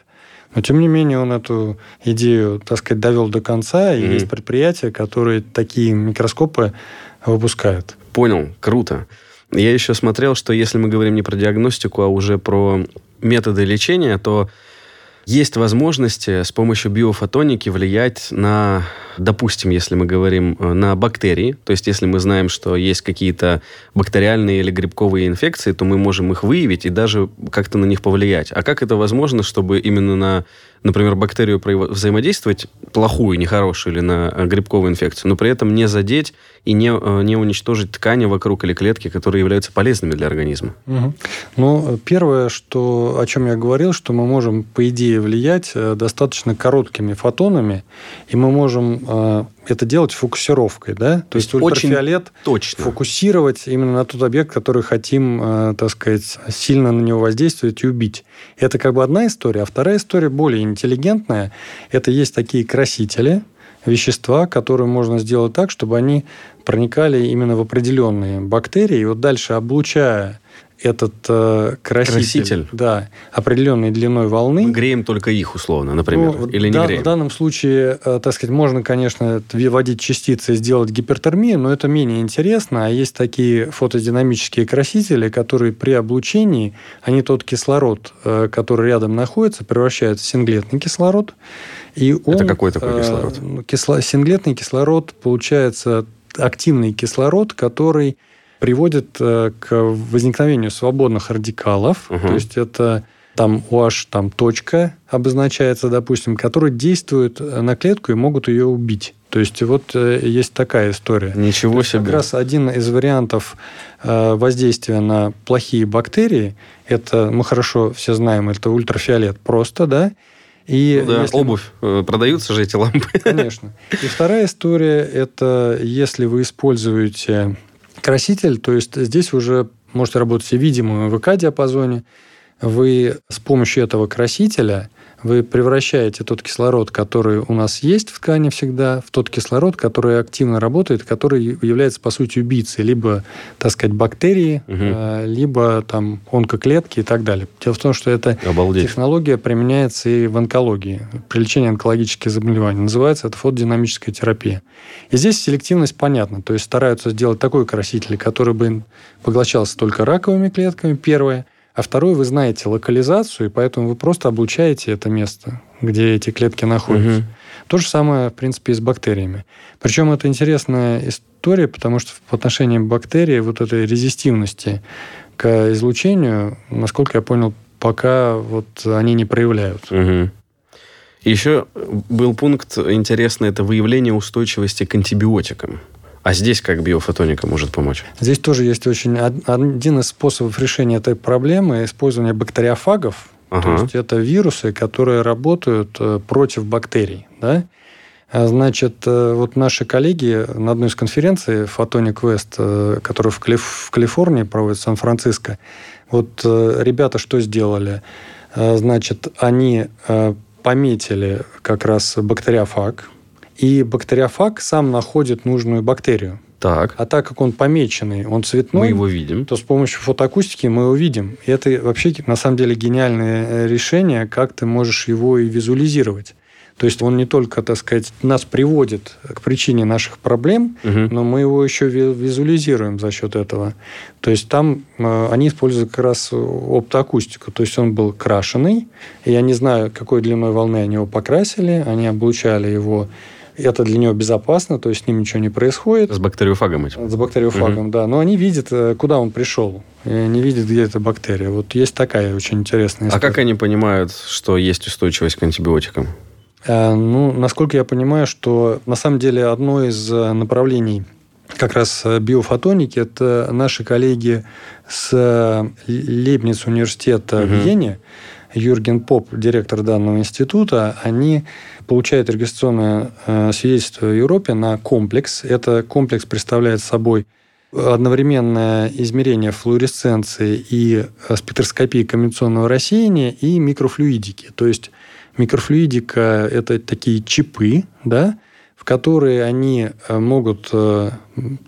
Но, тем не менее, он эту идею, так сказать, довел до конца, и mm-hmm. есть предприятия, которые такие микроскопы выпускают. Понял, круто. Я еще смотрел, что если мы говорим не про диагностику, а уже про методы лечения, то есть возможности с помощью биофотоники влиять на, допустим, если мы говорим э, на бактерии, то есть если мы знаем, что есть какие-то бактериальные или грибковые инфекции, то мы можем их выявить и даже как-то на них повлиять. А как это возможно, чтобы именно на например, бактерию взаимодействовать, плохую, нехорошую или на э, грибковую инфекцию, но при этом не задеть и не, э, не уничтожить ткани вокруг или клетки, которые являются полезными для организма. Угу. Ну, первое, что, о чем я говорил, что мы можем, по идее, влиять э, достаточно короткими фотонами, и мы можем это делать фокусировкой, да? То есть ультрафиолет точно. фокусировать именно на тот объект, который хотим, э, так сказать, сильно на него воздействовать и убить. Это как бы одна история. А вторая история более интеллигентная. Это есть такие красители, вещества, которые можно сделать так, чтобы они проникали именно в определенные бактерии. И вот дальше, облучая этот э, краситель, краситель, да, определенной длиной волны. Мы греем только их условно, например, ну, или не да, греем? В данном случае, э, так сказать, можно, конечно, вводить частицы и сделать гипертермию, но это менее интересно. А есть такие фотодинамические красители, которые при облучении, они тот кислород, э, который рядом находится, превращают в синглетный кислород. И он, это какой такой э, кислород? Э, кисло, синглетный кислород получается активный кислород, который приводит э, к возникновению свободных радикалов. Угу. То есть это там OH там точка обозначается, допустим, которые действуют на клетку и могут ее убить. То есть вот э, есть такая история. Ничего себе. Как раз один из вариантов э, воздействия на плохие бактерии, это мы хорошо все знаем, это ультрафиолет просто, да, и ну, да, если... обувь. Продаются же эти лампы. Конечно. И вторая история – это если вы используете краситель, то есть здесь уже можете работать в видимом ВК-диапазоне. Вы с помощью этого красителя вы превращаете тот кислород, который у нас есть в ткани всегда, в тот кислород, который активно работает, который является, по сути, убийцей либо, так сказать, бактерии, угу. либо там онкоклетки и так далее. Дело в том, что эта Обалдеть. технология применяется и в онкологии, при лечении онкологических заболеваний. Называется это фотодинамическая терапия. И здесь селективность понятна. То есть стараются сделать такой краситель, который бы поглощался только раковыми клетками, первое – а второе, вы знаете локализацию, и поэтому вы просто облучаете это место, где эти клетки находятся. Угу. То же самое, в принципе, и с бактериями. Причем это интересная история, потому что в отношении бактерий вот этой резистивности к излучению, насколько я понял, пока вот они не проявляют. Угу. Еще был пункт интересный, это выявление устойчивости к антибиотикам. А здесь как биофотоника может помочь? Здесь тоже есть очень один из способов решения этой проблемы использование бактериофагов. Ага. То есть это вирусы, которые работают э, против бактерий. Да? А, значит, э, вот наши коллеги на одной из конференций Photonic West, э, которая в, Калиф... в Калифорнии проводится, в Сан-Франциско, вот ребята что сделали? Значит, они пометили как раз бактериофаг, и бактериофаг сам находит нужную бактерию. Так. А так как он помеченный, он цветной, мы его видим. то с помощью фотоакустики мы его видим. И это вообще на самом деле гениальное э, решение, как ты можешь его и визуализировать. То есть он не только, так сказать, нас приводит к причине наших проблем, угу. но мы его еще визуализируем за счет этого. То есть там э, они используют как раз оптоакустику. То есть он был крашеный. Я не знаю, какой длиной волны они его покрасили. Они облучали его это для него безопасно, то есть с ним ничего не происходит. С бактериофагом этим? С бактериофагом, угу. да. Но они видят, э, куда он пришел. Они видят, где эта бактерия. Вот есть такая очень интересная история. А как они понимают, что есть устойчивость к антибиотикам? А, ну, насколько я понимаю, что на самом деле одно из э, направлений как раз биофотоники, это наши коллеги с Лейбниц университета угу. в Вене, Юрген Поп, директор данного института, они получают регистрационное э, свидетельство в Европе на комплекс. Это комплекс представляет собой одновременное измерение флуоресценции и э, спектроскопии комбинационного рассеяния и микрофлюидики. То есть микрофлюидика – это такие чипы, да, в которые они э, могут, то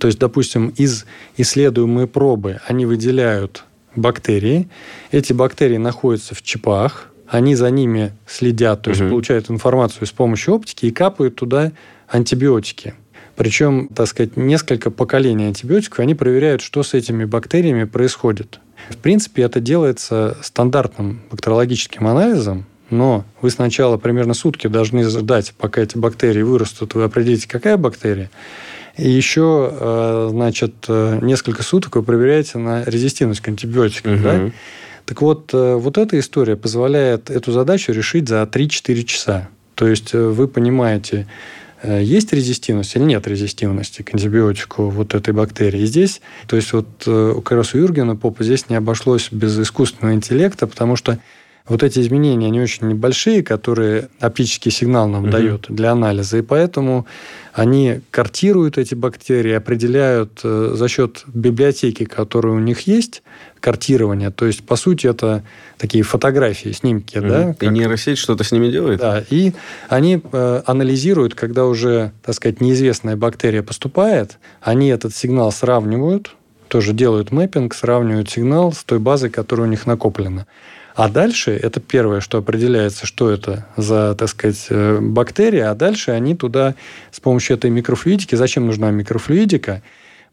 есть, допустим, из исследуемой пробы они выделяют бактерии. Эти бактерии находятся в чипах, они за ними следят, то есть угу. получают информацию с помощью оптики и капают туда антибиотики. Причем, так сказать, несколько поколений антибиотиков, они проверяют, что с этими бактериями происходит. В принципе, это делается стандартным бактериологическим анализом, но вы сначала примерно сутки должны ждать, пока эти бактерии вырастут, вы определите, какая бактерия, и еще, э, значит, э, несколько суток вы проверяете на резистивность к антибиотикам. Угу. Да? Так вот, э, вот эта история позволяет эту задачу решить за 3-4 часа. То есть вы понимаете, есть резистивность или нет резистивности к антибиотику вот этой бактерии. И здесь, то есть вот у Юргена Попа здесь не обошлось без искусственного интеллекта, потому что вот эти изменения, они очень небольшие, которые оптический сигнал нам угу. дает для анализа, и поэтому они картируют эти бактерии, определяют э, за счет библиотеки, которая у них есть, картирование. То есть, по сути, это такие фотографии, снимки. Угу. Да, как... И нейросеть что-то с ними делает? Да, и они э, анализируют, когда уже, так сказать, неизвестная бактерия поступает, они этот сигнал сравнивают, тоже делают мэппинг, сравнивают сигнал с той базой, которая у них накоплена. А дальше это первое, что определяется, что это за, так сказать, э, бактерия, а дальше они туда с помощью этой микрофлюидики, зачем нужна микрофлюидика?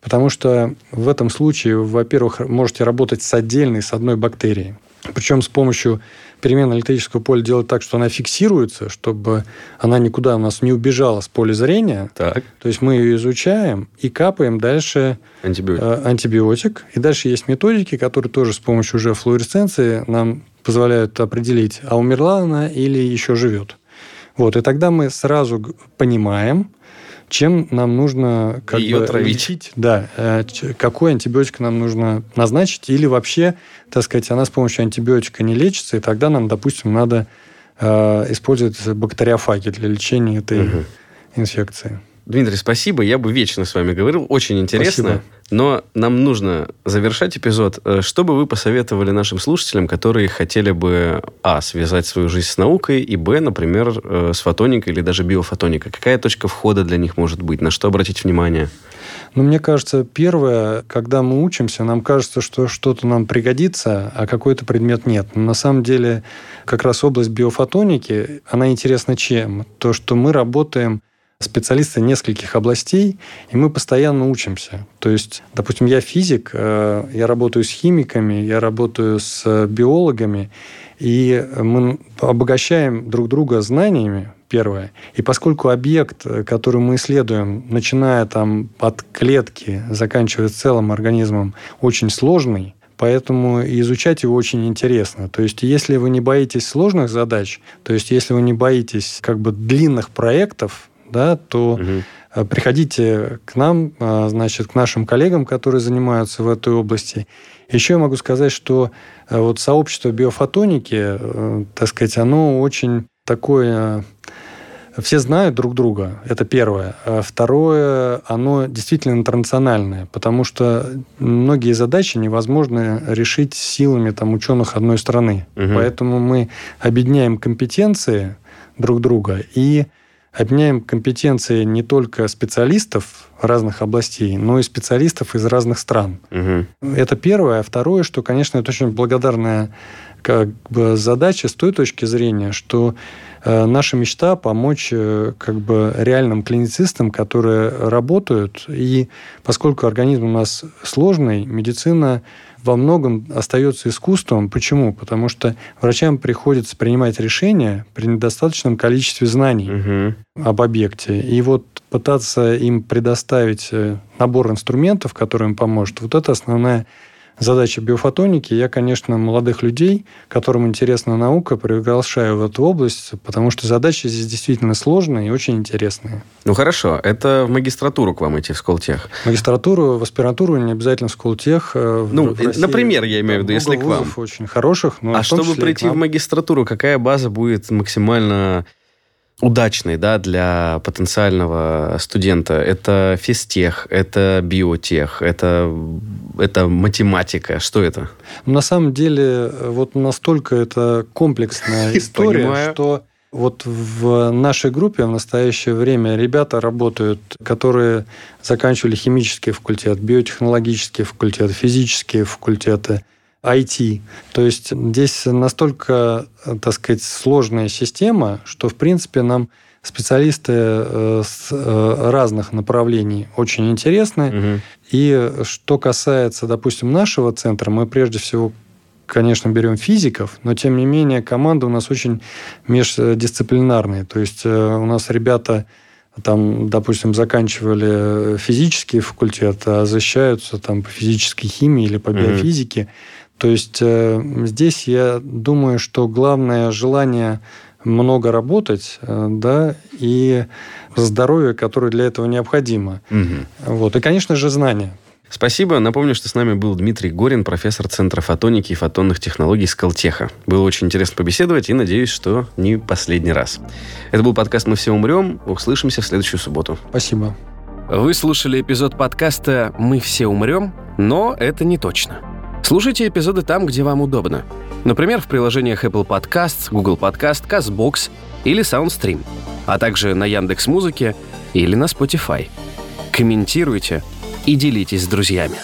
Потому что в этом случае, во-первых, можете работать с отдельной, с одной бактерией. Причем с помощью перемены электрического поля делать так, что она фиксируется, чтобы она никуда у нас не убежала с поля зрения. Так. То есть мы ее изучаем и капаем дальше антибиотик. Э, антибиотик. И дальше есть методики, которые тоже с помощью уже флуоресценции нам позволяют определить, а умерла она или еще живет. Вот, и тогда мы сразу понимаем, чем нам нужно как Ее бы, травить. лечить, да, э, какой антибиотик нам нужно назначить, или вообще, так сказать, она с помощью антибиотика не лечится, и тогда нам, допустим, надо э, использовать бактериофаги для лечения этой угу. инфекции. Дмитрий, спасибо. Я бы вечно с вами говорил. Очень интересно. Спасибо. Но нам нужно завершать эпизод. Э, что бы вы посоветовали нашим слушателям, которые хотели бы, а, связать свою жизнь с наукой, и, б, например, э, с фотоникой или даже биофотоникой? Какая точка входа для них может быть? На что обратить внимание? Ну, мне кажется, первое, когда мы учимся, нам кажется, что что-то нам пригодится, а какой-то предмет нет. Но на самом деле как раз область биофотоники, она интересна чем? То, что мы работаем специалисты нескольких областей, и мы постоянно учимся. То есть, допустим, я физик, э, я работаю с химиками, я работаю с биологами, и мы обогащаем друг друга знаниями, первое. И поскольку объект, который мы исследуем, начиная там от клетки, заканчивая целым организмом, очень сложный, Поэтому изучать его очень интересно. То есть, если вы не боитесь сложных задач, то есть, если вы не боитесь как бы длинных проектов, да, то угу. приходите к нам, а, значит, к нашим коллегам, которые занимаются в этой области. Еще я могу сказать, что э, вот сообщество биофотоники, э, так сказать, оно очень такое все знают друг друга, это первое. А второе, оно действительно интернациональное, потому что многие задачи невозможно решить силами там, ученых одной страны. Угу. Поэтому мы объединяем компетенции друг друга и обменяем компетенции не только специалистов разных областей, но и специалистов из разных стран. Угу. Это первое. А второе, что, конечно, это очень благодарная как бы, задача с той точки зрения, что э, наша мечта помочь э, как бы реальным клиницистам, которые работают. И поскольку организм у нас сложный, медицина во многом остается искусством. Почему? Потому что врачам приходится принимать решения при недостаточном количестве знаний угу. об объекте. И вот пытаться им предоставить э, набор инструментов, который им поможет, вот это основная задача биофотоники. Я, конечно, молодых людей, которым интересна наука, приглашаю в эту область, потому что задачи здесь действительно сложные и очень интересные. Ну хорошо, это в магистратуру к вам идти в Сколтех? Магистратуру, в аспирантуру не обязательно в Сколтех. Э, ну, в России, например, я имею в виду, если к вам. очень хороших. Но а чтобы прийти в магистратуру, какая база будет максимально удачный да, для потенциального студента. Это физтех, это биотех, это, это математика. Что это? На самом деле, вот настолько это комплексная история, что вот в нашей группе в настоящее время ребята работают, которые заканчивали химический факультет, биотехнологический факультет, физические факультеты – IT. То есть здесь настолько, так сказать, сложная система, что, в принципе, нам специалисты э, с э, разных направлений очень интересны. Угу. И что касается, допустим, нашего центра, мы прежде всего конечно, берем физиков, но, тем не менее, команда у нас очень междисциплинарная. То есть у нас ребята там, допустим, заканчивали физический факультет, а защищаются там по физической химии или по биофизике. Mm-hmm. То есть э, здесь я думаю, что главное желание много работать, э, да, и здоровье, которое для этого необходимо. Угу. Вот. И, конечно же, знания. Спасибо. Напомню, что с нами был Дмитрий Горин, профессор Центра фотоники и фотонных технологий Скалтеха. Было очень интересно побеседовать и надеюсь, что не последний раз. Это был подкаст «Мы все умрем». Услышимся в следующую субботу. Спасибо. Вы слушали эпизод подкаста «Мы все умрем», но это не точно. Слушайте эпизоды там, где вам удобно. Например, в приложениях Apple Podcasts, Google Podcast, CastBox или SoundStream, а также на Яндекс Музыке или на Spotify. Комментируйте – и делитесь с друзьями.